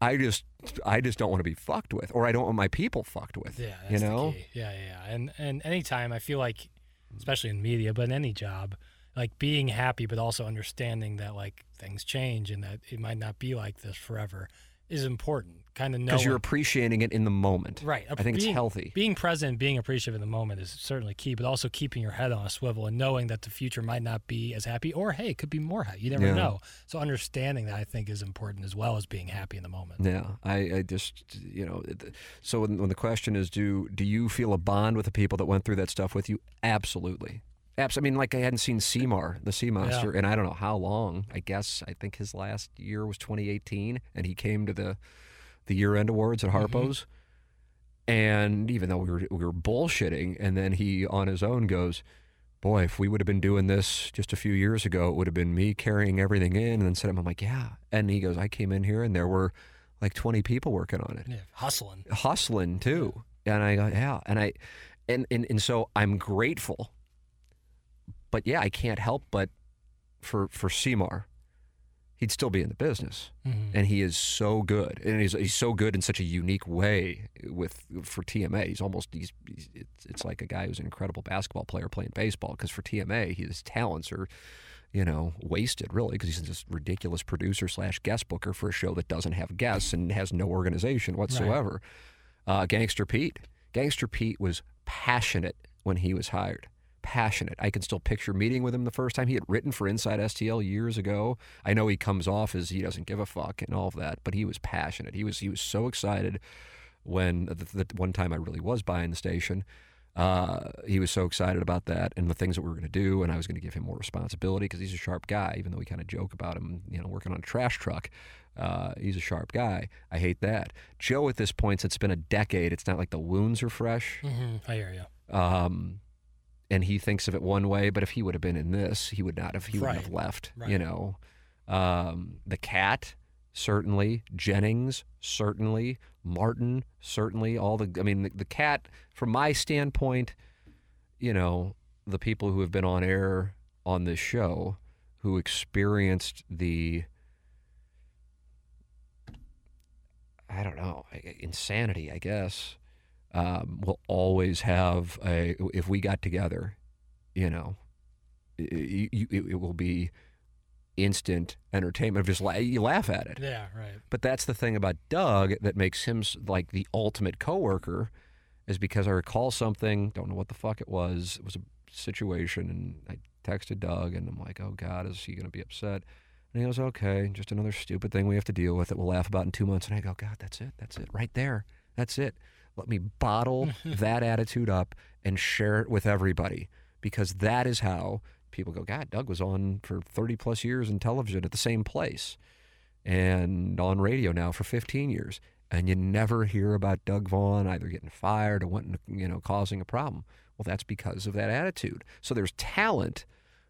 I just I just don't want to be fucked with, or I don't want my people fucked with. Yeah, that's you the know. key. Yeah, yeah, yeah. And and anytime I feel like, especially in media, but in any job, like being happy, but also understanding that like things change and that it might not be like this forever is important. Kind of know Because you're appreciating it in the moment. right. I think being, it's healthy. Being present, being appreciative in the moment is certainly key, but also keeping your head on a swivel and knowing that the future might not be as happy, or hey, it could be more happy. You never Yeah. know. So understanding that I think is important as well as being happy in the moment. Yeah, I, I just you know, so when, when the question is, do do you feel a bond with the people that went through that stuff with you? Absolutely, Abs- I mean, like I hadn't seen Seymour, the Sea Monster, and I don't know how long. I guess I think his last year was 2018, and he came to the the year end awards at mm-hmm. Harpo's. And even though we were we were bullshitting, and then he on his own goes, "Boy, if we would have been doing this just a few years ago, it would have been me carrying everything in." And then said, "I'm like, yeah." And he goes, "I came in here, and there were like 20 people working on it, Yeah, hustling. hustling too." And I go, "Yeah," and I, and and and so I'm grateful. But yeah, I can't help but for for Seymour, he'd still be in the business Mhm. and he is so good, and he's he's so good in such a unique way with for TMA. He's almost he's, he's it's, it's like a guy who's an incredible basketball player playing baseball because for TMA his talents are you know wasted really because he's this ridiculous producer slash guest booker for a show that doesn't have guests and has no organization whatsoever. Uh, Gangster Pete, Gangster Pete was passionate when he was hired passionate. I can still picture meeting with him the first time. He had written for Inside STL years ago. I know he comes off as he doesn't give a fuck and all of that, but he was passionate. He was he was so excited when the, the one time I really was buying the station. Uh, he was so excited about that and the things that we were going to do, and I was going to give him more responsibility because he's a sharp guy. Even though we kind of joke about him, you know, working on a trash truck, uh, he's a sharp guy. I hate that. Joe, at this point, since it's been a decade, it's not like the wounds are fresh. Mhm. I hear you. Um, and he thinks of it one way, but if he would have been in this, he would not have. He wouldn't have left. You know, um, the cat certainly, Jennings certainly, Martin certainly. All the. I mean, the, the cat. From my standpoint, you know, the people who have been on air on this show, who experienced the I don't know insanity, I guess, um, will always have a. If we got together, you know, it, it, it will be instant entertainment. Just la- you laugh at it. Yeah, right. But that's the thing about Doug that makes him like the ultimate coworker, is because I recall something. Don't know what the fuck it was. It was a situation, and I texted Doug, and I'm like, "Oh God, is he going to be upset?" And he goes, "Okay, just another stupid thing we have to deal with that we'll laugh about in two months." And I go, "God, that's it. That's it. Right there. That's it. Let me bottle that attitude up and share it with everybody because that is how." People go, God, Doug was on for 30 plus years in television at the same place and on radio now for 15 years, and you never hear about Doug Vaughn either getting fired or wanting, to, you know, causing a problem. Well, that's because of that attitude. So there's talent,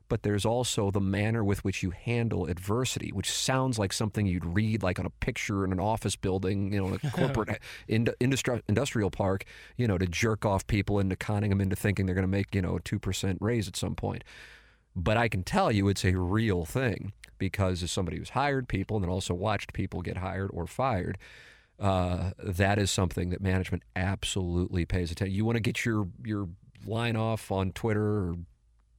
but there's also the manner with which you handle adversity, which sounds like something you'd read like on a picture in an office building, you know, in a corporate ind- industri- industrial park, you know, to jerk off people into conning them into thinking they're going to make, you know, a 2% raise at some point. But I can tell you it's a real thing because as somebody who's hired people and then also watched people get hired or fired, uh, that is something that management absolutely pays attention. You want to get your your line off on Twitter or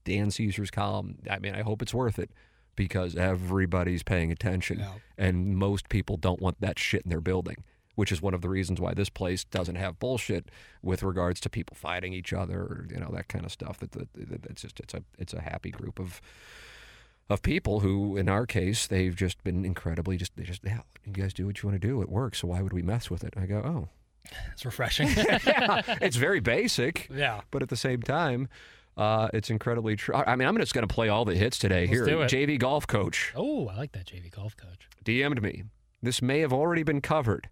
Dan Caesar's column. I mean, I hope it's worth it because everybody's paying attention, Yeah. and most people don't want that shit in their building. Which is one of the reasons why this place doesn't have bullshit with regards to people fighting each other, or, you know, that kind of stuff. That, that, that it's just it's a it's a happy group of of people who, in our case, they've just been incredibly just they just yeah, you guys do what you want to do. It works, so why would we mess with it? I go, oh, It's refreshing. yeah, it's very basic, yeah. but at the same time, uh, it's incredibly true. I mean, I'm just going to play all the hits today. Let's Here. JV golf coach Oh, I like that JV golf coach. DM'd me. This may have already been covered,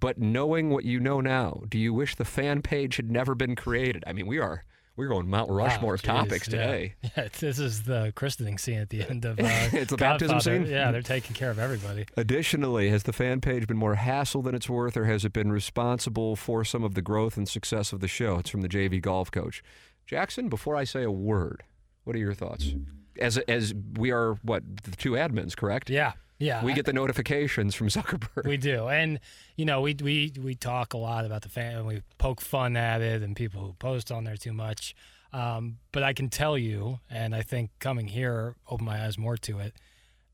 but knowing what you know now, do you wish the fan page had never been created? I mean, we are we're going Mount Rushmore Wow, geez, topics today. Yeah, it's- this is the christening scene at the end of uh, It's the baptism scene? Yeah, they're taking care of everybody. Additionally, has the fan page been more hassle than it's worth, or has it been responsible for some of the growth and success of the show? It's from the JV golf coach. Jackson, before I say a word, what are your thoughts? As as we are what the two admins, correct? Yeah, yeah. We get the notifications from Zuckerberg. We do, and you know, we we we talk a lot about the fan, and we poke fun at it, and people who post on there too much. Um, but I can tell you, and I think coming here opened my eyes more to it.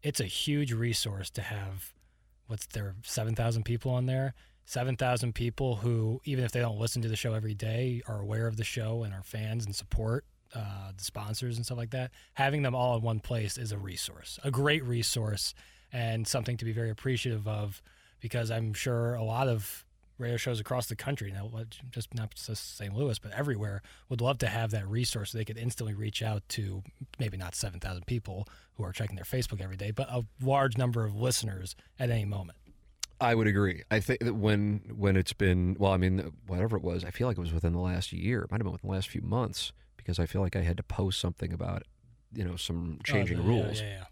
It's a huge resource to have. What's there? Seven thousand people on there. Seven thousand people who, even if they don't listen to the show every day, are aware of the show and are fans and support uh, the sponsors and stuff like that. Having them all in one place is a resource, a great resource, and something to be very appreciative of because I'm sure a lot of radio shows across the country now, just not just St. Louis, but everywhere, would love to have that resource so they could instantly reach out to maybe not 7,000 people who are checking their Facebook every day, but a large number of listeners at any moment. I would agree. I think that when when it's been well, I mean, whatever it was, I feel like it was within the last year. It might have been within the last few months because I feel like I had to post something about you know some oh, changing Oh, the- rules. Yeah, yeah,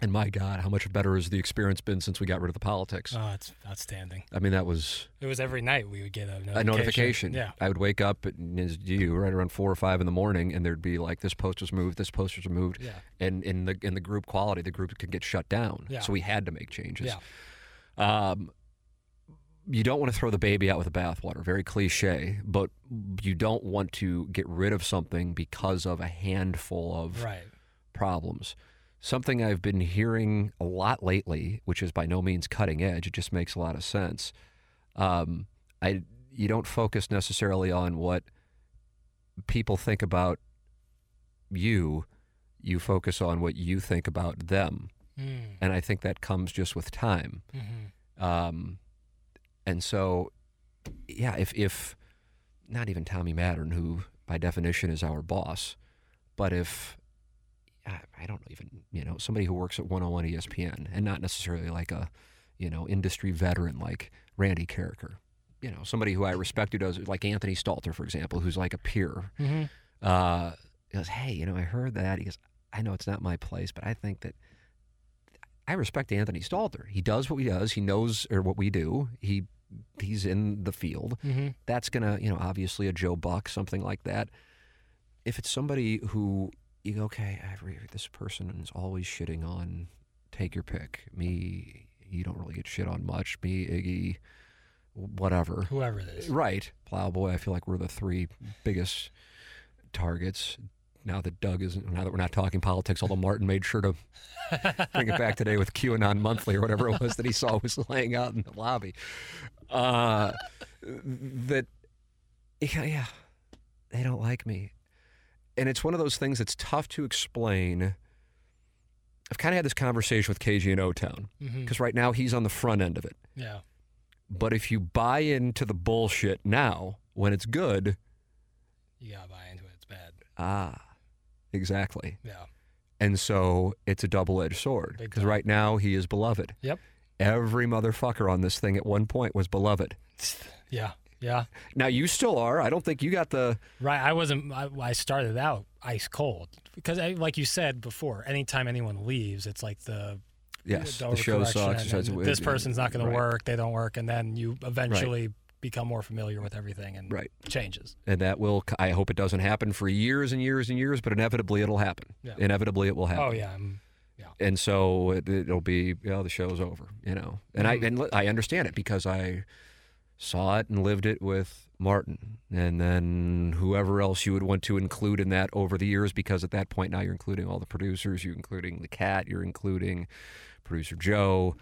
And my God, how much better has the experience been since we got rid of the politics? Oh, it's outstanding. I mean, that was It was every night we would get a notification. a notification. Yeah. I would wake up and as you right around four or five in the morning, and there'd be like this post was moved, this post was moved, Yeah. and in the in the group quality, the group could get shut down. Yeah. So we had to make changes. Yeah. Um, you don't want to throw the baby out with the bathwater. Very cliche, but you don't want to get rid of something because of a handful of Right. problems. Something I've been hearing a lot lately, which is by no means cutting edge, it just makes a lot of sense. Um, I you don't focus necessarily on what people think about you. You focus on what you think about them, Mm. and I think that comes just with time. hmm Um, and so, yeah, if if not even Tommy Mattern, who by definition is our boss, but if I I don't know even you know somebody who works at 101 ESPN and not necessarily like a you know industry veteran like Randy Karraker, you know somebody who I respect who does like Anthony Stalter for example, who's like a peer. hmm Uh, he goes, hey, you know, I heard that. He goes, I know it's not my place, but I think that I respect Anthony Stalter. He does what he does. He knows or what we do. He he's in the field. hmm That's gonna, you know, obviously a Joe Buck, something like that. If it's somebody who you go, okay, I re- this person is always shitting on. Take your pick. Me, you don't really get shit on much. Me, Iggy, whatever. Whoever it is. Right. Plowboy, I feel like we're the three biggest targets. Now that Doug isn't, now that we're not talking politics, although Martin made sure to bring it back today with QAnon Monthly or whatever it was that he saw was laying out in the lobby. Uh, that, yeah, yeah, they don't like me. And it's one of those things that's tough to explain. I've kind of had this conversation with KG in O Town because right now he's on the front end of it. Yeah. But if you buy into the bullshit now, when it's good, You gotta buy into it. It's bad. ah, exactly. Yeah. And so it's a double edged sword because right now he is beloved. Yep. Every motherfucker on this thing at one point was beloved. Yeah. Yeah. Now you still are. I don't think you got the. Right. I wasn't. I, I started out ice cold because, I, like you said before, anytime anyone leaves, it's like the Yes, the show sucks. and this person's not going right. to work. They don't work, and then you eventually become more familiar with everything and Right. changes. And that will, I hope it doesn't happen for years and years and years, but inevitably it'll happen. Yeah. Inevitably it will happen. Oh yeah. I'm, and so it, it'll be you know the show's over you know and i mm-hmm. and i understand it because i saw it and lived it with martin and then whoever else you would want to include in that over the years because at that point now you're including all the producers you're including the cat you're including producer joe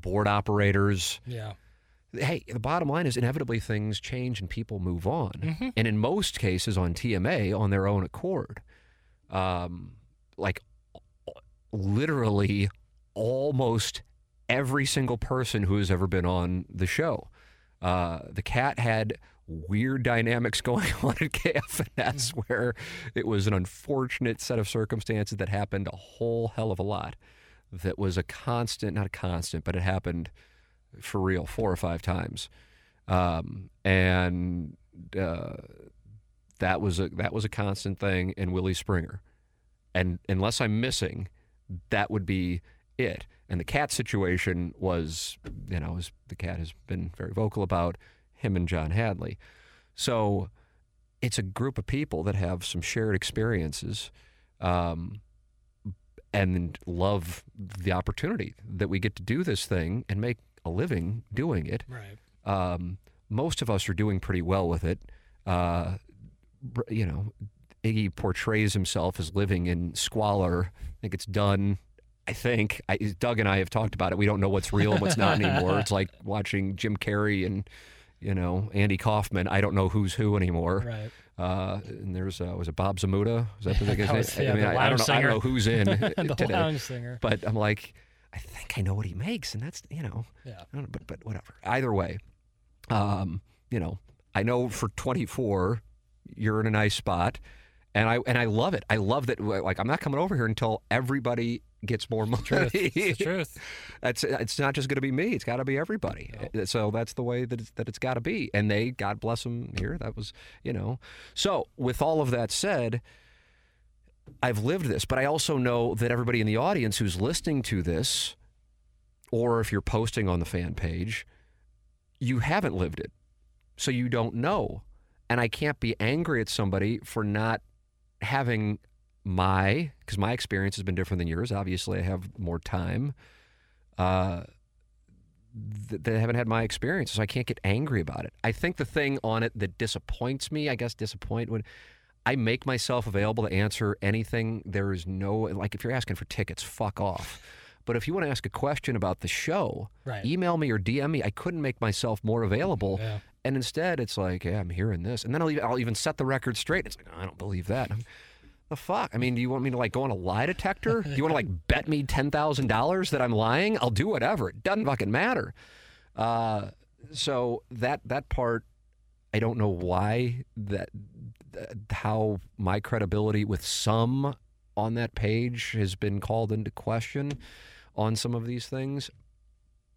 board operators yeah. Hey, the bottom line is inevitably things change and people move on. Mhm. And in most cases on TMA, on their own accord, um, like literally almost every single person who has ever been on the show. Uh, the cat had weird dynamics going on at KFNS where it was an unfortunate set of circumstances that happened a whole hell of a lot. That was a constant, not a constant, but it happened for real four or five times, um, and uh, that was a that was a constant thing in Willie Springer, and unless I'm missing, that would be it. And the cat situation was, you know, as the cat has been very vocal about him and John Hadley, so it's a group of people that have some shared experiences. Um, and love the opportunity that we get to do this thing and make a living doing it. Right. Um, most of us are doing pretty well with it. Uh, you know, Iggy portrays himself as living in squalor. I think it's done. I think I, Doug and I have talked about it. We don't know what's real and what's not anymore. It's like watching Jim Carrey and you know Andy Kaufman. I don't know who's who anymore. Right. Uh, and there's uh, was it Bob Zmuda? Was that the name? yeah, I mean, I, I don't know. I don't know who's in the today. But I'm like, I think I know what he makes, and that's you know, Yeah. Know, but but whatever. Either way, um, you know, I know for 24, you're in a nice spot, and I and I love it. I love that. Like I'm not coming over here until everybody gets more money. Truth. It's the truth. It's it's not just going to be me. It's got to be everybody. So that's the way that it's, that it's got to be. And they, God bless them here. That was, you know. So with all of that said, I've lived this, but I also know that everybody in the audience who's listening to this, or if you're posting on the fan page, you haven't lived it, so you don't know. And I can't be angry at somebody for not having my because my experience has been different than yours. Obviously, I have more time. Uh, th- they haven't had my experience, so I can't get angry about it. I think the thing on it that disappoints me, I guess, disappoint when I make myself available to answer anything. There is no like if you're asking for tickets, fuck off. But if you want to ask a question about the show, Right. email me or DM me. I couldn't make myself more available. Yeah. And instead, it's like, yeah, I'm hearing this, and then I'll even, I'll even set the record straight. It's like, I don't believe that. I'm, the fuck? I mean, do you want me to like go on a lie detector? Do you want to like bet me ten thousand dollars that I'm lying? I'll do whatever. It doesn't fucking matter. Uh, so that that part, I don't know why that how my credibility with some on that page has been called into question on some of these things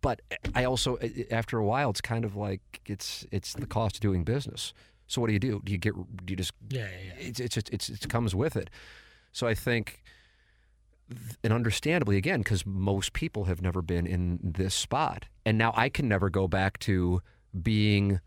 but I also after a while it's kind of like it's it's the cost of doing business. So what do you do? Do you get do you just Yeah, yeah, it's it's just it's it comes with it. So I think and understandably again because most people have never been in this spot and now I can never go back to being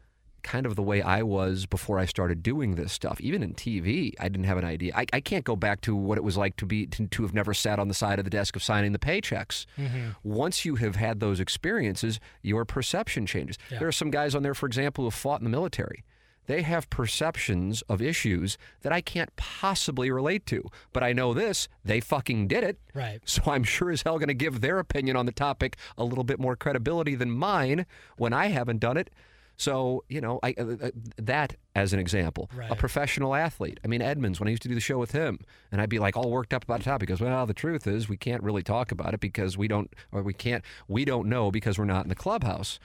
kind of the way I was before I started doing this stuff. Even in TV, I didn't have an idea. I, I can't go back to what it was like to be to, to have never sat on the side of the desk of signing the paychecks. Mm-hmm. Once you have had those experiences, your perception changes. Yeah. There are some guys on there, for example, who have fought in the military. They have perceptions of issues that I can't possibly relate to. But I know this, they fucking did it. Right. So I'm sure as hell going to give their opinion on the topic a little bit more credibility than mine when I haven't done it. So, you know, I, uh, uh, that as an example, a professional athlete. I mean, Edmonds, when I used to do the show with him, and I'd be like all worked up about the topic, he goes, well, the truth is we can't really talk about it because we don't, or we can't, we don't know because we're not in the clubhouse.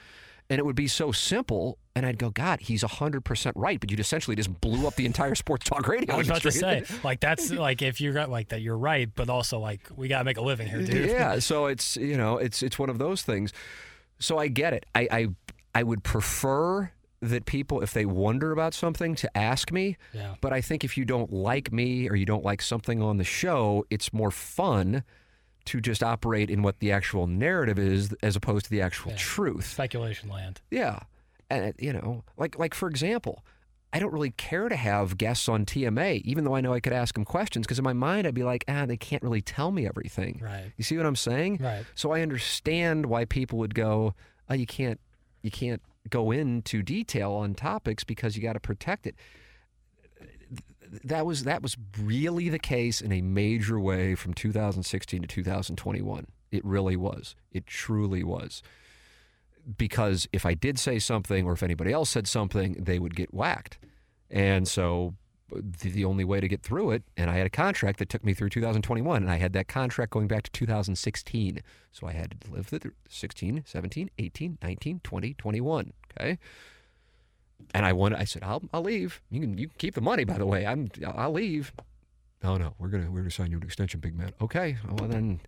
And it would be so simple. And I'd go, God, he's 100% right. But you'd essentially just blew up the entire sports talk radio. I was about to say, like that's like if you're like that, you're right, but also like we gotta make a living here, dude. Yeah, so it's you know it's it's one of those things. So I get it. I I, I would prefer that people, if they wonder about something, to ask me. Yeah. But I think if you don't like me or you don't like something on the show, it's more fun to just operate in what the actual narrative is as opposed to the actual Yeah. truth. Speculation land. Yeah, and you know, like like for example, I don't really care to have guests on TMA, even though I know I could ask them questions, because in my mind I'd be like, ah, they can't really tell me everything. Right. You see what I'm saying? Right. So I understand why people would go, oh, you can't, you can't go into detail on topics because you got to protect it. That was that was really the case in a major way from 2016 to 2021. It really was. It truly was. Because if I did say something, or if anybody else said something, they would get whacked. And so the, only way to get through it, and I had a contract that took me through 2021, and I had that contract going back to 2016. So I had to live through 16, 17, 18, 19, 20, 21. Okay. And I wanted, I said, I'll, I'll leave. You can, you can keep the money, by the way. I'm, I'll leave. No, no, we're gonna, we're gonna sign you an extension, big man. Okay. Well then,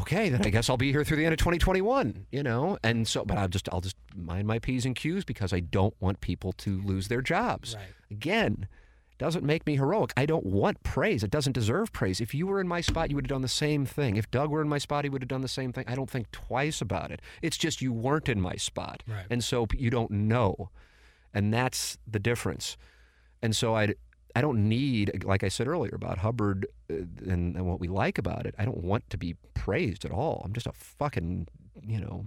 okay, then I guess I'll be here through the end of 2021. You know, and so, but I'll just, I'll just mind my p's and q's because I don't want people to lose their jobs. Right. Again, doesn't make me heroic. I don't want praise. It doesn't deserve praise. If you were in my spot, you would have done the same thing. If Doug were in my spot, he would have done the same thing. I don't think twice about it. It's just you weren't in my spot. Right. And so you don't know. And that's the difference. And so I I don't need, like I said earlier about Hubbard uh, and, and what we like about it, I don't want to be praised at all. I'm just a fucking, you know,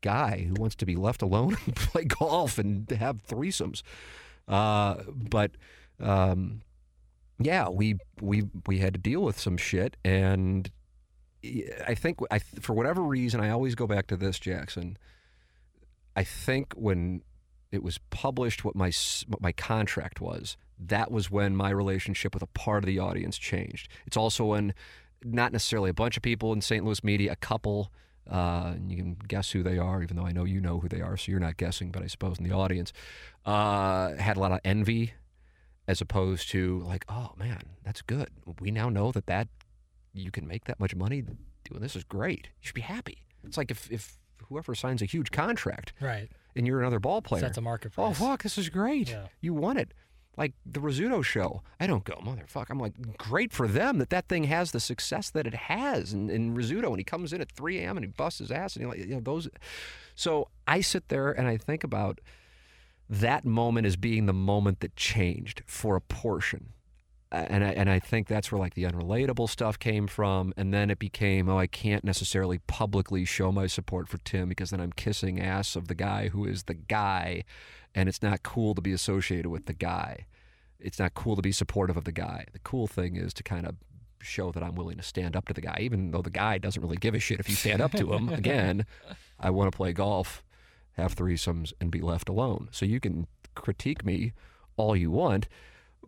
guy who wants to be left alone and play golf and have threesomes. Uh, but um, yeah, we we we had to deal with some shit, and I think I for whatever reason I always go back to this, Jackson. I think when it was published what my what my contract was, that was when my relationship with a part of the audience changed. It's also when not necessarily a bunch of people in St. Louis media, a couple. Uh, and you can guess who they are, even though I know you know who they are, so you're not guessing, but I suppose in the audience, uh, had a lot of envy as opposed to like, oh man, that's good. We now know that that you can make that much money doing this is great. You should be happy. It's like if, if whoever signs a huge contract Right. and you're another ball player. that's a market Oh fuck, this is great. Yeah. You won it. Like the Rizzuto show. I don't go, motherfucker. I'm like, great for them that that thing has the success that it has. And, and Rizzuto, and he comes in at 3 a.m. and he busts his ass, and he like, you know, those. So I sit there and I think about that moment as being the moment that changed for a portion. And I, and I think that's where like the unrelatable stuff came from, and then it became oh I can't necessarily publicly show my support for Tim because then I'm kissing ass of the guy who is the guy, and it's not cool to be associated with the guy. It's not cool to be supportive of the guy. The cool thing is to kind of show that I'm willing to stand up to the guy, even though the guy doesn't really give a shit if you stand up to him. Again, I want to play golf, have threesomes, and be left alone. So you can critique me all you want,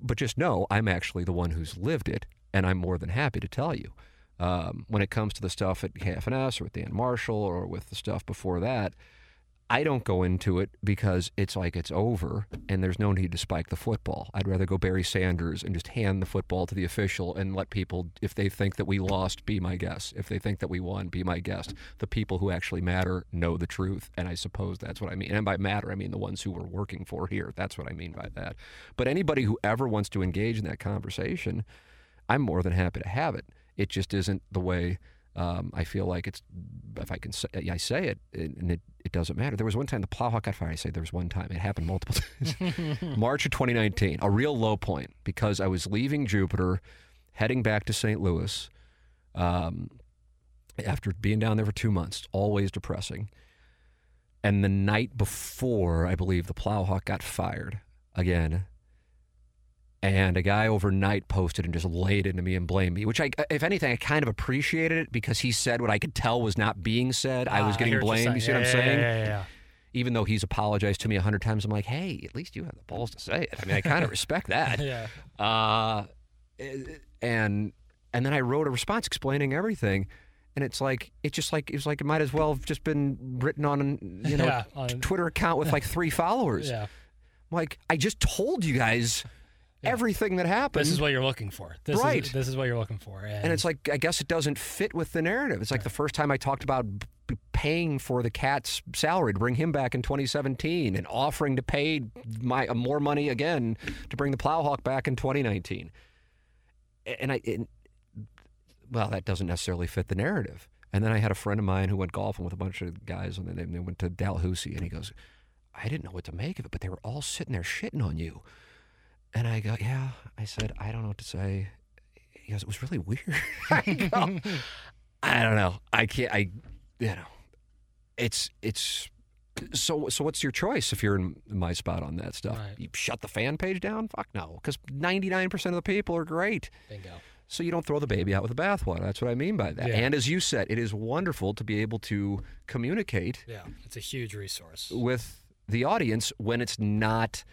but just know I'm actually the one who's lived it, and I'm more than happy to tell you. Um, when it comes to the stuff at KFNS or with Dan Marshall or with the stuff before that, I don't go into it because it's like it's over and there's no need to spike the football. I'd rather go Barry Sanders and just hand the football to the official and let people, if they think that we lost, be my guest. If they think that we won, be my guest. The people who actually matter know the truth, and I suppose that's what I mean. And by matter, I mean the ones who we're working for here. That's what I mean by that. But anybody who ever wants to engage in that conversation, I'm more than happy to have it. It just isn't the way Um, I feel like it's if I can say, I say it and it, it doesn't matter. There was one time the Plowhawk got fired. I say there was one time. It happened multiple times. March of 2019, a real low point because I was leaving Jupiter, heading back to St. Louis. Um, after being down there for two months, always depressing. And the night before, I believe the Plowhawk got fired again. And a guy overnight posted and just laid into me and blamed me, which I, if anything, I kind of appreciated it because he said what I could tell was not being said. I was Ah, getting hear blamed. You see what I'm Yeah, saying? Yeah, yeah, yeah. Even though he's apologized to me a hundred times, I'm like, hey, at least you have the balls to say it. I mean, I kind of respect that. yeah. Uh, and and then I wrote a response explaining everything, and it's like it just like it was like it might as well have just been written on you know Yeah, on- Twitter account with like three followers. Yeah. Like I just told you guys everything that happened. This is what you're looking for. This Right. Is, this is what you're looking for. And, and it's like I guess it doesn't fit with the narrative. It's like the first time I talked about b- paying for the cat's salary to bring him back in 2017 and offering to pay my uh, more money again to bring the Plowhawk back in 2019. And I, and, well, that doesn't necessarily fit the narrative. And then I had a friend of mine who went golfing with a bunch of guys, and they, they went to Dalhousie, and he goes, "I didn't know what to make of it, but they were all sitting there shitting on you." And I go, "Yeah." I said, "I don't know what to say." He goes, "It was really weird." I go, I don't know. I can't. I, you know, it's it's. So so what's your choice if you're in my spot on that stuff? Right. You shut the fan page down? Fuck no, because 99% of the people are great. bingo. So you don't throw the baby out with the bathwater. That's what I mean by that. Yeah. And as you said, it is wonderful to be able to communicate Yeah. It's a huge resource. with the audience when it's not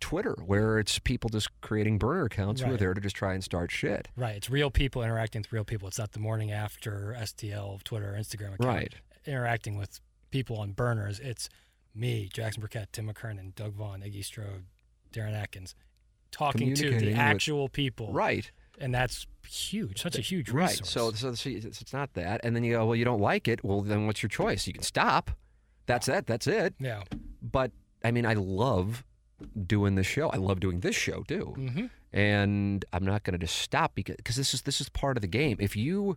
Twitter, where it's people just creating burner accounts who are there to just try and start shit. Right. It's real people interacting with real people. It's not the morning after STL, Twitter, or Instagram account. Right. Interacting with people on burners. It's me, Jackson Burkett, Tim McKernan, Doug Vaughn, Iggy Strode, Darren Atkins, talking to the with- actual people. Right. And that's huge. Such a huge Right. resource. So, so, so it's, it's not that. And then you go, well, you don't like it. Well, then what's your choice? You can stop. That's it. That's it. yeah. But I mean, I love doing this show. I love doing this show too. Mm-hmm. And I'm not going to just stop because because this is this is part of the game. If you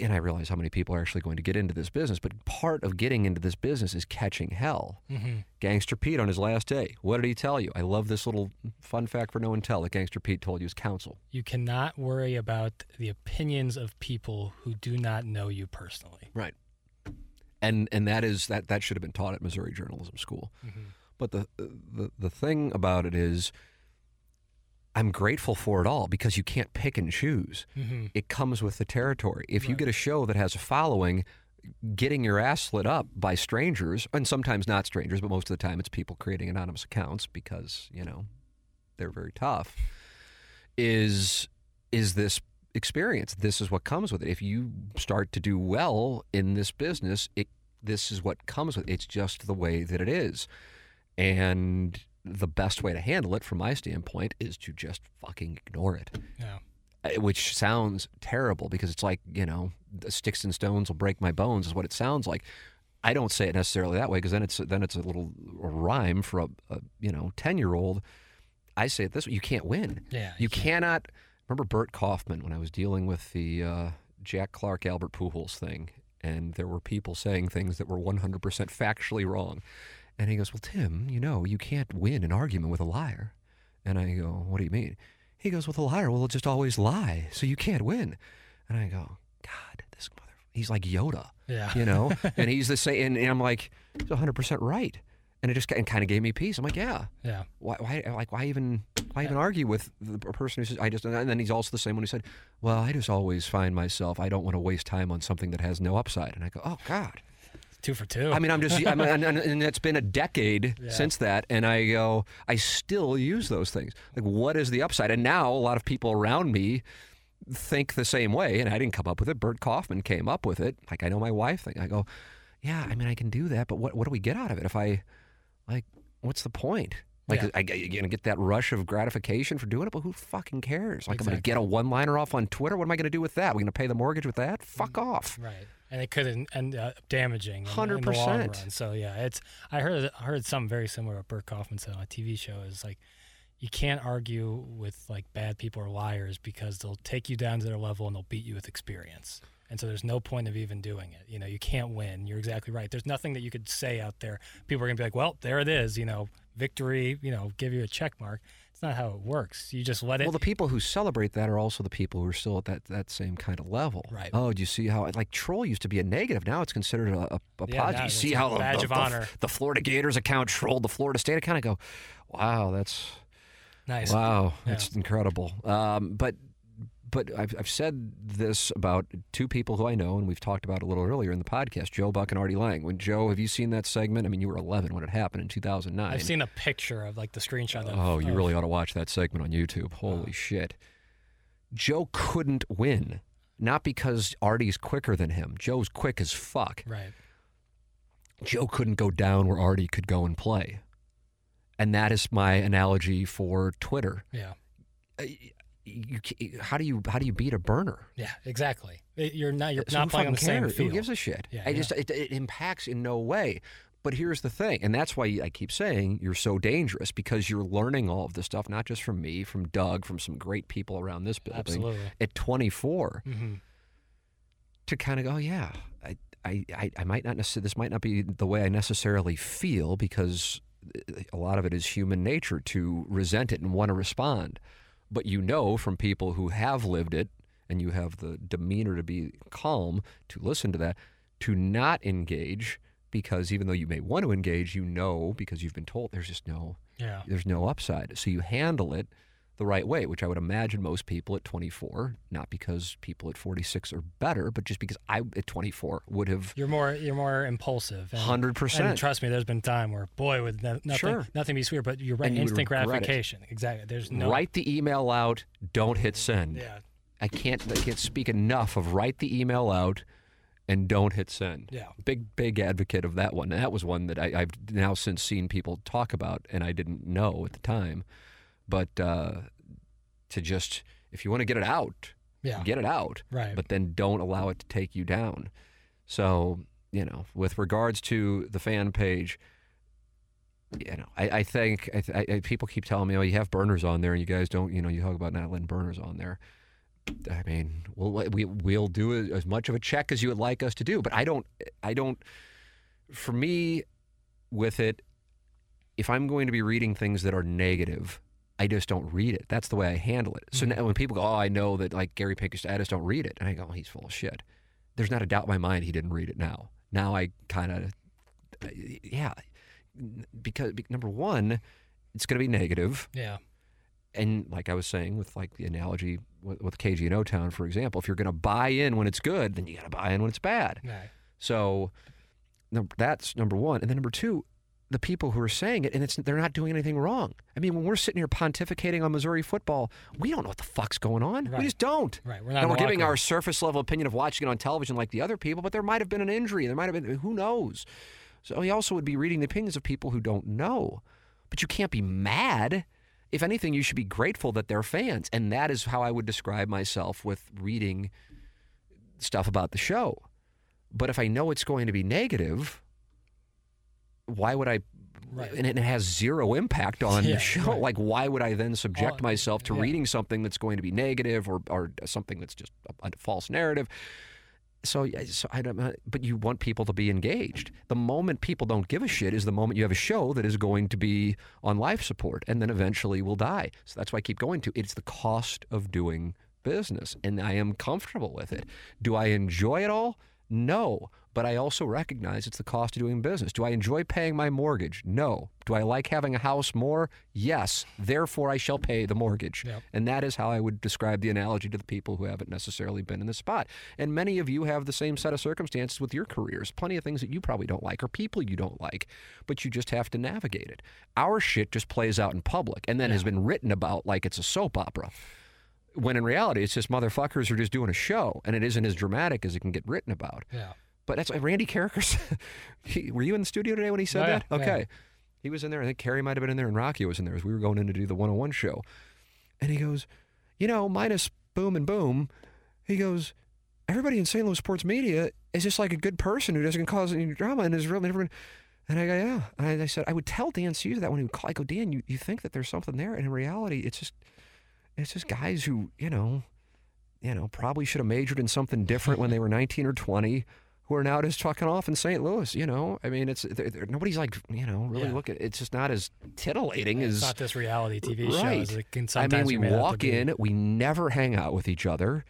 and I realize how many people are actually going to get into this business, but part of getting into this business is catching hell. Mm-hmm. Gangster Pete on his last day. What did he tell you? I love this little fun fact for no one tell that Gangster Pete told you his counsel. You cannot worry about the opinions of people who do not know you personally. Right. And and that is that that should have been taught at Missouri Journalism School. But the the the thing about it is I'm grateful for it all because you can't pick and choose. Mm-hmm. It comes with the territory. If you get a show that has a following, getting your ass lit up by strangers, and sometimes not strangers, but most of the time it's people creating anonymous accounts because, you know, they're very tough, is is this experience. This is what comes with it. If you start to do well in this business, it this is what comes with it. It's just the way that it is. And the best way to handle it from my standpoint is to just fucking ignore it. Yeah. uh, which sounds terrible because it's like you know the sticks and stones will break my bones is what it sounds like. I don't say it necessarily that way because then it's then it's a little rhyme for a, a you know 10 year old i say it this way you can't win. Yeah. you cannot remember bert kaufman when i was dealing with the uh, jack clark albert pujols thing and there were people saying things that were 100% factually wrong and he goes well tim you know you can't win an argument with a liar and i go what do you mean he goes, Well, the liar will just always lie, so you can't win. And I go, God, this mother, he's like Yoda, Yeah. you know? and he's the same, and, and I'm like, he's 100% right. And it just kind of gave me peace. I'm like, yeah. Yeah. Why, why, like, why even, why even argue with the person who says, I just, and then he's also the same one who said, well, I just always find myself, I don't want to waste time on something that has no upside. And I go, oh, God. Two for two. I mean, I'm just, I mean, and, it's been a decade Yeah. since that, and I go, I still use those things. Like, what is the upside? And now a lot of people around me think the same way, and I didn't come up with it. Bert Kaufman came up with it. Like, I know my wife thing. I go, yeah, I mean, I can do that, but what, what do we get out of it if I, like, what's the point? Like, Yeah. I, you're gonna get that rush of gratification for doing it, but who fucking cares? Like, I'm gonna get a one-liner off on Twitter. What am I gonna do with that? We're gonna pay the mortgage with that? Fuck mm, off. Right, and it could end up damaging in, in the long 100%. run. So yeah, it's I heard I heard something very similar what Burt Kaufman said on a TV show. Is like you can't argue with like bad people or liars because they'll take you down to their level and they'll beat you with experience. And so there's no point of even doing it. You know, you can't win. You're exactly right. There's nothing that you could say out there. People are going to be like, well, there it is, you know, victory, you know, give you a check mark. It's not how it works. You just let it. Well, the people who celebrate that are also the people who are still at that, that same kind of level. Right. Oh, do you see how like troll used to be a negative? Now it's considered a, a, a Yeah, positive. You see how the, badge the, of the- honor. the Florida Gators account trolled the Florida State account. I go, wow, that's nice. Wow, Yeah. it's incredible. Um, but but I've, I've said this about two people who I know, and we've talked about a little earlier in the podcast, Joe Buck and Artie Lange. When Joe, have you seen that segment? I mean, you were 11 when it happened in 2009. I've seen a picture of like the screenshot of. Oh, you of- really ought to watch that segment on YouTube. Holy oh. shit. Joe couldn't win. Not because Artie's quicker than him. Joe's quick as fuck. Right. Joe couldn't go down where Artie could go and play. And that is my analogy for Twitter. Yeah. Uh, You, how do you how do you beat a burner? Yeah. Exactly. You're not. You're So not playing on the fucking same field. Who gives a shit? Yeah, I yeah. just it, it impacts in no way. But here's the thing, and that's why I keep saying you're so dangerous because you're learning all of this stuff, not just from me, from Doug, from some great people around this building. Absolutely. At 24, hmm to kind of go, yeah, I, I, I, I might not necessarily. This might not be the way I necessarily feel because a lot of it is human nature to resent it and want to respond. But you know from people who have lived it, and you have the demeanor to be calm to listen to that, to not engage because even though you may want to engage, you know because you've been told there's just no Yeah. there's no upside. So you handle it the right way, which I would imagine most people at 24, not because people at 46 are better, but just because I at 24 would have You're more. You're more impulsive. and- 100%. Trust me, there's been time where, boy, with no, nothing, Sure. nothing be sweeter, but you're right. And you would Instant regret it. gratification. Exactly. There's no. write the email out, don't hit send. Yeah. I can't I can't speak enough of write the email out and don't hit send. Yeah. Big big advocate of that one. And that was one that I, I've now since seen people talk about and I didn't know at the time. But uh, to just if you want to get it out, Yeah. get it out. Right. But then don't allow it to take you down. So, you know, with regards to the fan page, you know, I, I think I, th- I, people keep telling me, "Oh, you have burners on there, and you guys don't." You know, you talk about not letting burners on there. I mean, we'll we we'll do as much of a check as you would like us to do, but I don't. I don't. For me, with it, if I'm going to be reading things that are negative, I just don't read it. That's the way I handle it. So mm-hmm. now when people go, "Oh, I know that like Gary Pinkus," I just don't read it, and I go, oh, "He's full of shit." There's not a doubt in my mind he didn't read it. Now, now I kind of, uh, yeah, because be- number one, it's going to be negative yeah. and like I was saying with like the analogy with, with KG and O Town, for example, if you're going to buy in when it's good, then you got to buy in when it's bad. Right. So that's number one, and then number two, the people who are saying it, and it's they're not doing anything wrong. I mean, when we're sitting here pontificating on Missouri football, we don't know what the fuck's going on. Right. We just don't. Right. We're not. And we're giving our surface level opinion of watching it on television like the other people, but there might have been an injury. There might have been who knows. So he also would be reading the opinions of people who don't know. But you can't be mad. If anything, you should be grateful that they're fans. And that is how I would describe myself with reading stuff about the show. But if I know it's going to be negative, why would I? Right. And it has zero impact on Yeah, the show. right. Like, why would I then subject myself to yeah. reading something that's going to be negative or, or something that's just a, a false narrative? So, so I don't. uh, But you want people to be engaged. The moment people don't give a shit is the moment you have a show that is going to be on life support and then eventually will die. So that's why I keep going to. It's the cost of doing business, and I am comfortable with it. Do I enjoy it all? No, but I also recognize it's the cost of doing business. Do I enjoy paying my mortgage? No. Do I like having a house more? Yes. Therefore, I shall pay the mortgage. Yep. And that is how I would describe the analogy to the people who haven't necessarily been in the spot. And many of you have the same set of circumstances with your careers. Plenty of things that you probably don't like or people you don't like, but you just have to navigate it. Our shit just plays out in public and then has been written about like it's a soap opera. When in reality, it's just motherfuckers are just doing a show, and it isn't as dramatic as it can get written about. Yeah. But that's Randy Karraker. said- were you in the studio today when he said Oh, yeah, that? yeah. Okay. He was in there. I think Carrie might have been in there, and Rocky was in there as we were going in to do the 101 show. And he goes, You know, minus boom and boom, he goes, Everybody in St. Louis sports media is just like a good person who doesn't cause any drama and is really never. And I go, yeah. And I said, I would tell Dan Caesar that when he would call. I go, Dan, you, you think that there's something there, and in reality, it's just it's just guys who you know, you know, probably should have majored in something different when they were 19 or 20, who are now just trucking off in St. Louis. You know, I mean, it's they're, they're, nobody's like you know really Yeah. look at it's just not as titillating It's as not this reality TV right. shows. It can I mean, we made out to walk in, we never hang out with each other,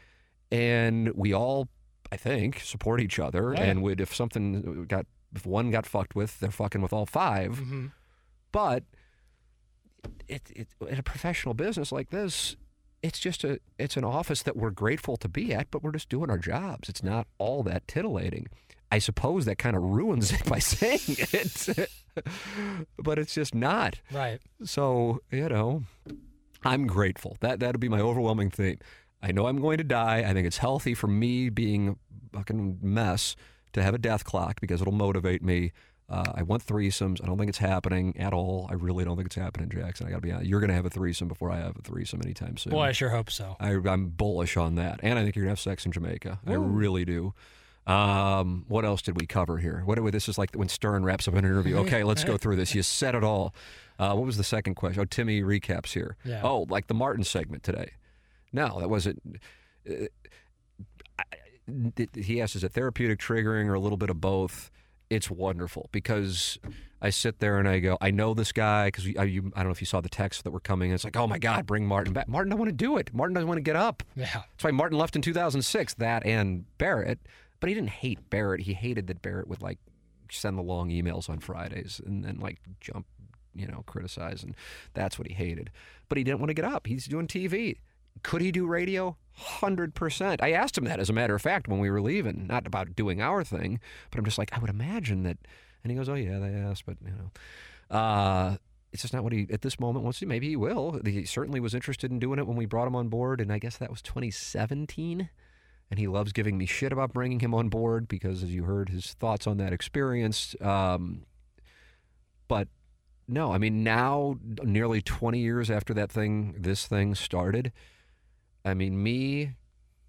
and we all, I think, support each other. Yeah. And would if something got if one got fucked with, they're fucking with all 5 Mhm. But it, it in a professional business like this, it's just a it's an office that we're grateful to be at, but we're just doing our jobs. It's not all that titillating. I suppose that kind of ruins it by saying it, but it's just not. Right. So, you know, I'm grateful. That that'd be my overwhelming theme. I know I'm going to die. I think it's healthy for me being a fucking mess to have a death clock because it'll motivate me. Uh, I want threesomes. I don't think it's happening at all. I really don't think it's happening, Jackson. I got to be honest. You're going to have a threesome before I have a threesome anytime soon. Boy, I sure hope so. I, I'm bullish on that, and I think you're gonna have sex in Jamaica. I really do. Um, what else did we cover here? What this is like when Stern wraps up an interview. Okay, let's go through this. You said it all. Uh, what was the second question? Oh, Timmy recaps here. Yeah. Oh, like the Martin segment today. No, that wasn't. Uh, I- I- he asked, "Is it therapeutic, triggering, or a little bit of both?" It's wonderful because I sit there and I go, I know this guy because I, you, I don't know if you saw the texts that were coming. It's like, oh my God, bring Martin back. Martin doesn't want to do it. Martin doesn't want to get up. Yeah. That's why Martin left in 2006, that and Barrett. But he didn't hate Barrett. He hated that Barrett would like send the long emails on Fridays and then like jump, you know, criticize. And that's what he hated. But he didn't want to get up. He's doing TV. Could he do radio? 100%. I asked him that, as a matter of fact, when we were leaving, not about doing our thing, but I'm just like, I would imagine that. And he goes, Oh, yeah, they asked, but, you know. Uh, it's just not what he, at this moment, wants to. Maybe he will. He certainly was interested in doing it when we brought him on board, and I guess that was 2017 and he loves giving me shit about bringing him on board because, as you heard, his thoughts on that experience. Um, but no, I mean, now, nearly 20 years after that thing, this thing started, I mean, me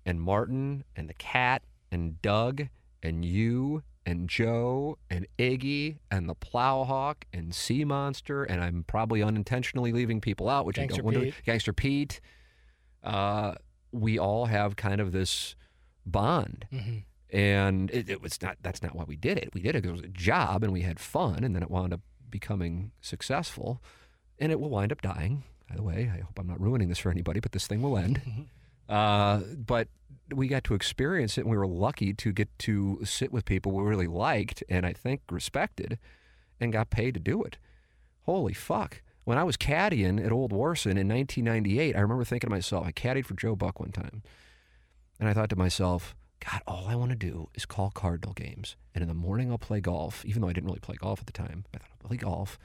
and Martin and the cat and Doug and you and Joe and Iggy and the Plowhawk and Sea Monster, and I'm probably unintentionally leaving people out, which Gangster I don't want to. Gangster Pete. Uh, we all have kind of this bond. Hmm and it, it was not that's not why we did it. We did it because it was a job and we had fun and then it wound up becoming successful and it will wind up dying by the way i hope i'm not ruining this for anybody but this thing will end uh, but we got to experience it and we were lucky to get to sit with people we really liked and i think respected and got paid to do it holy fuck when i was caddying at old warson in 1998 i remember thinking to myself i caddied for joe buck one time and I thought to myself, God, all I want to do is call Cardinal games. And in the morning, I'll play golf, even though I didn't really play golf at the time. I thought I'll play golf.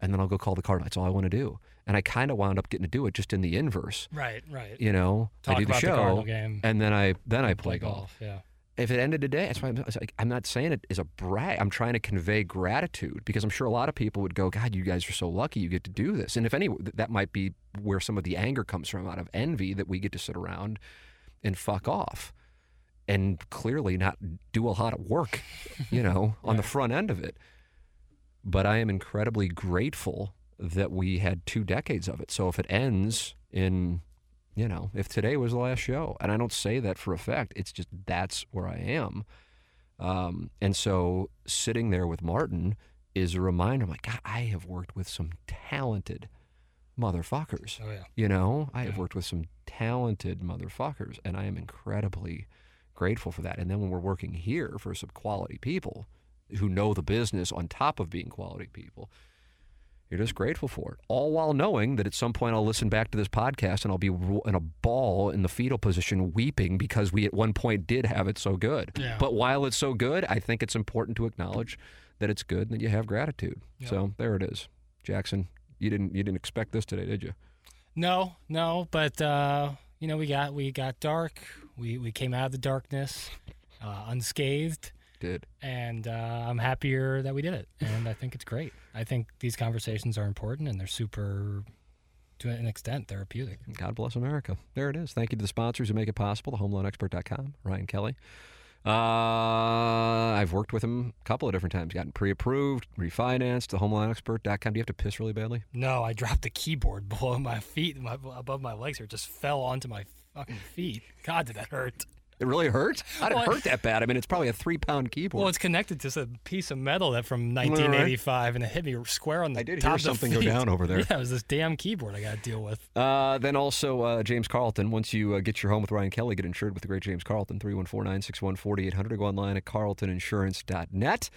And then I'll go call the Cardinal. That's all I want to do. And I kind of wound up getting to do it just in the inverse. Right. Right. You know, Talk I do the the show, game. and then I then I play, golf. Yeah. If it ended today, that's why I'm, I'm not saying it is a brag. I'm trying to convey gratitude because I'm sure a lot of people would go, God, you guys are so lucky you get to do this. And if any, that might be where some of the anger comes from out of envy that we get to sit around and fuck off and clearly not do a lot of work, you know, on the front end of it. But I am incredibly grateful that we had two decades of it. So if it ends in, you know, if today was the last show, and I don't say that for effect, it's just that's where I am. Um, and so sitting there with Martin is a reminder. I'm like, God, I have worked with some talented motherfuckers. Oh yeah. You know, I have worked with some talented motherfuckers, and I am incredibly grateful for that. And then when we're working here for some quality people who know the business on top of being quality people, you're just grateful for it. All while knowing that at some point I'll listen back to this podcast and I'll be in a ball in the fetal position weeping because we at one point did have it so good. Yeah. But while it's so good, I think it's important to acknowledge that it's good and that you have gratitude. Yeah. So there it is. Jackson, you didn't you didn't expect this today, did you? No, no, but uh, you know, we got we got dark. We we came out of the darkness uh, unscathed, Did. and uh, I'm happier that we did it. And I think it's great. I think these conversations are important, and they're super, to an extent, therapeutic. God bless America. There it is. Thank you to the sponsors who make it possible, the thehomeloanexpert.com, Ryan Kelley. Uh, I've worked with him a couple of different times. Gotten pre-approved, refinanced. The HomeLoanExpert.com. Do you have to piss really badly? No, I dropped the keyboard below my feet, my, above my legs here. Just fell onto my fucking feet. God, did that hurt? It really hurt. How did Well, I- hurt that bad? I mean, it's probably a three-pound keyboard. Well, it's connected to a piece of metal that from 1985, and it hit me square on the I did top hear something go down over there. Yeah, it was this damn keyboard I got to deal with. Uh, then also uh, James Carlton. Once you uh, get your home with Ryan Kelley, get insured with the great James Carlton. 314-961-4800 go online at carltoninsurance.net.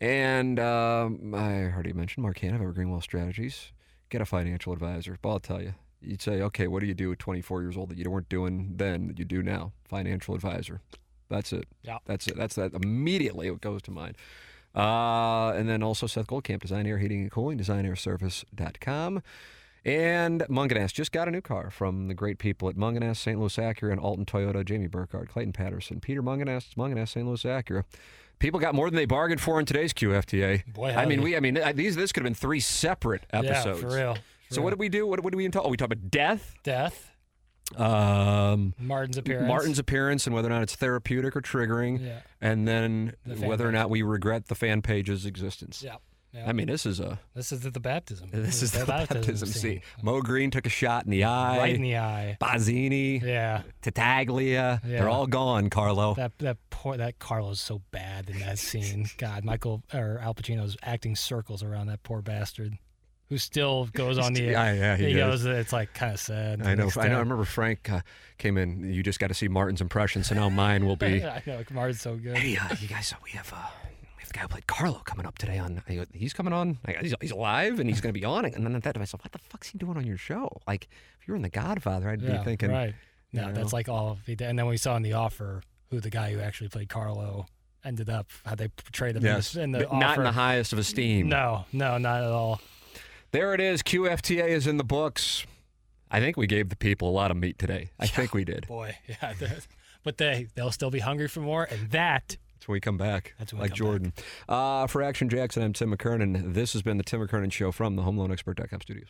And um, I already mentioned Mark Hannah of Evergreen Wealth Strategies. Get a financial advisor. But I'll tell you, you'd say, okay, what do you do at 24 years old that you weren't doing then that you do now? Financial advisor. That's it. Yeah. That's it. That's that. Immediately it goes to mind. Uh, and then also Seth Goldcamp, Design Aire Heating and Cooling, designairservice.com. And Mungenast just got a new car from the great people at Mungenast, St. Louis Acura, and Alton Toyota, Jamie Burkhardt, Clayton Patterson, Peter Mungenast, Mungenast, St. Louis Acura. People got more than they bargained for in today's QFTA. Boy, I mean, we, I mean, these, this could have been three separate episodes. Yeah, for real. So what did we do? What, what did we talk? Oh, we talked about death, Death, um, Martin's appearance. Martin's appearance, and whether or not it's therapeutic or triggering, Yeah. and then The fan whether or not we regret the fan page's existence. Yeah. yeah. I mean, this is a this is the, the baptism. this is the baptism scene. scene. Moe Greene took a shot in the eye. Right in the eye. Barzini, Yeah. Tattaglia, Yeah. they're all gone, Carlo. That that poor that Carlo's so bad in that scene. God, Michael or Al Pacino's acting circles around that poor bastard, who still goes on the. Yeah, yeah, he he goes. It's like kind of sad. I know. I know. I remember Frank uh, came in. You just got to see Martin's impression, so now mine will be. I know. Martin's so good. Hey, uh, you guys, uh, we have uh, we have the guy who played Carlo coming up today on. He's coming on. He's, he's alive and he's going to be on. And then I thought to myself, what the fuck's he doing on your show? Like, if you were in The Godfather, I'd yeah, be thinking, right. No, know. that's like all. He did. And then we saw in the offer who the guy who actually played Carlo ended up. How they portrayed him yes, in the, in the not in the highest of esteem. No, no, not at all. There it is. QFTA is in the books. I think we gave the people a lot of meat today. I think we did. Boy, yeah. But they they'll still be hungry for more, and that That's when we come back. That's when we like Jordan. Uh, for Action Jackson, I'm Tim McKernan. This has been the Tim McKernan Show from the HomeLoanExpert.com studios.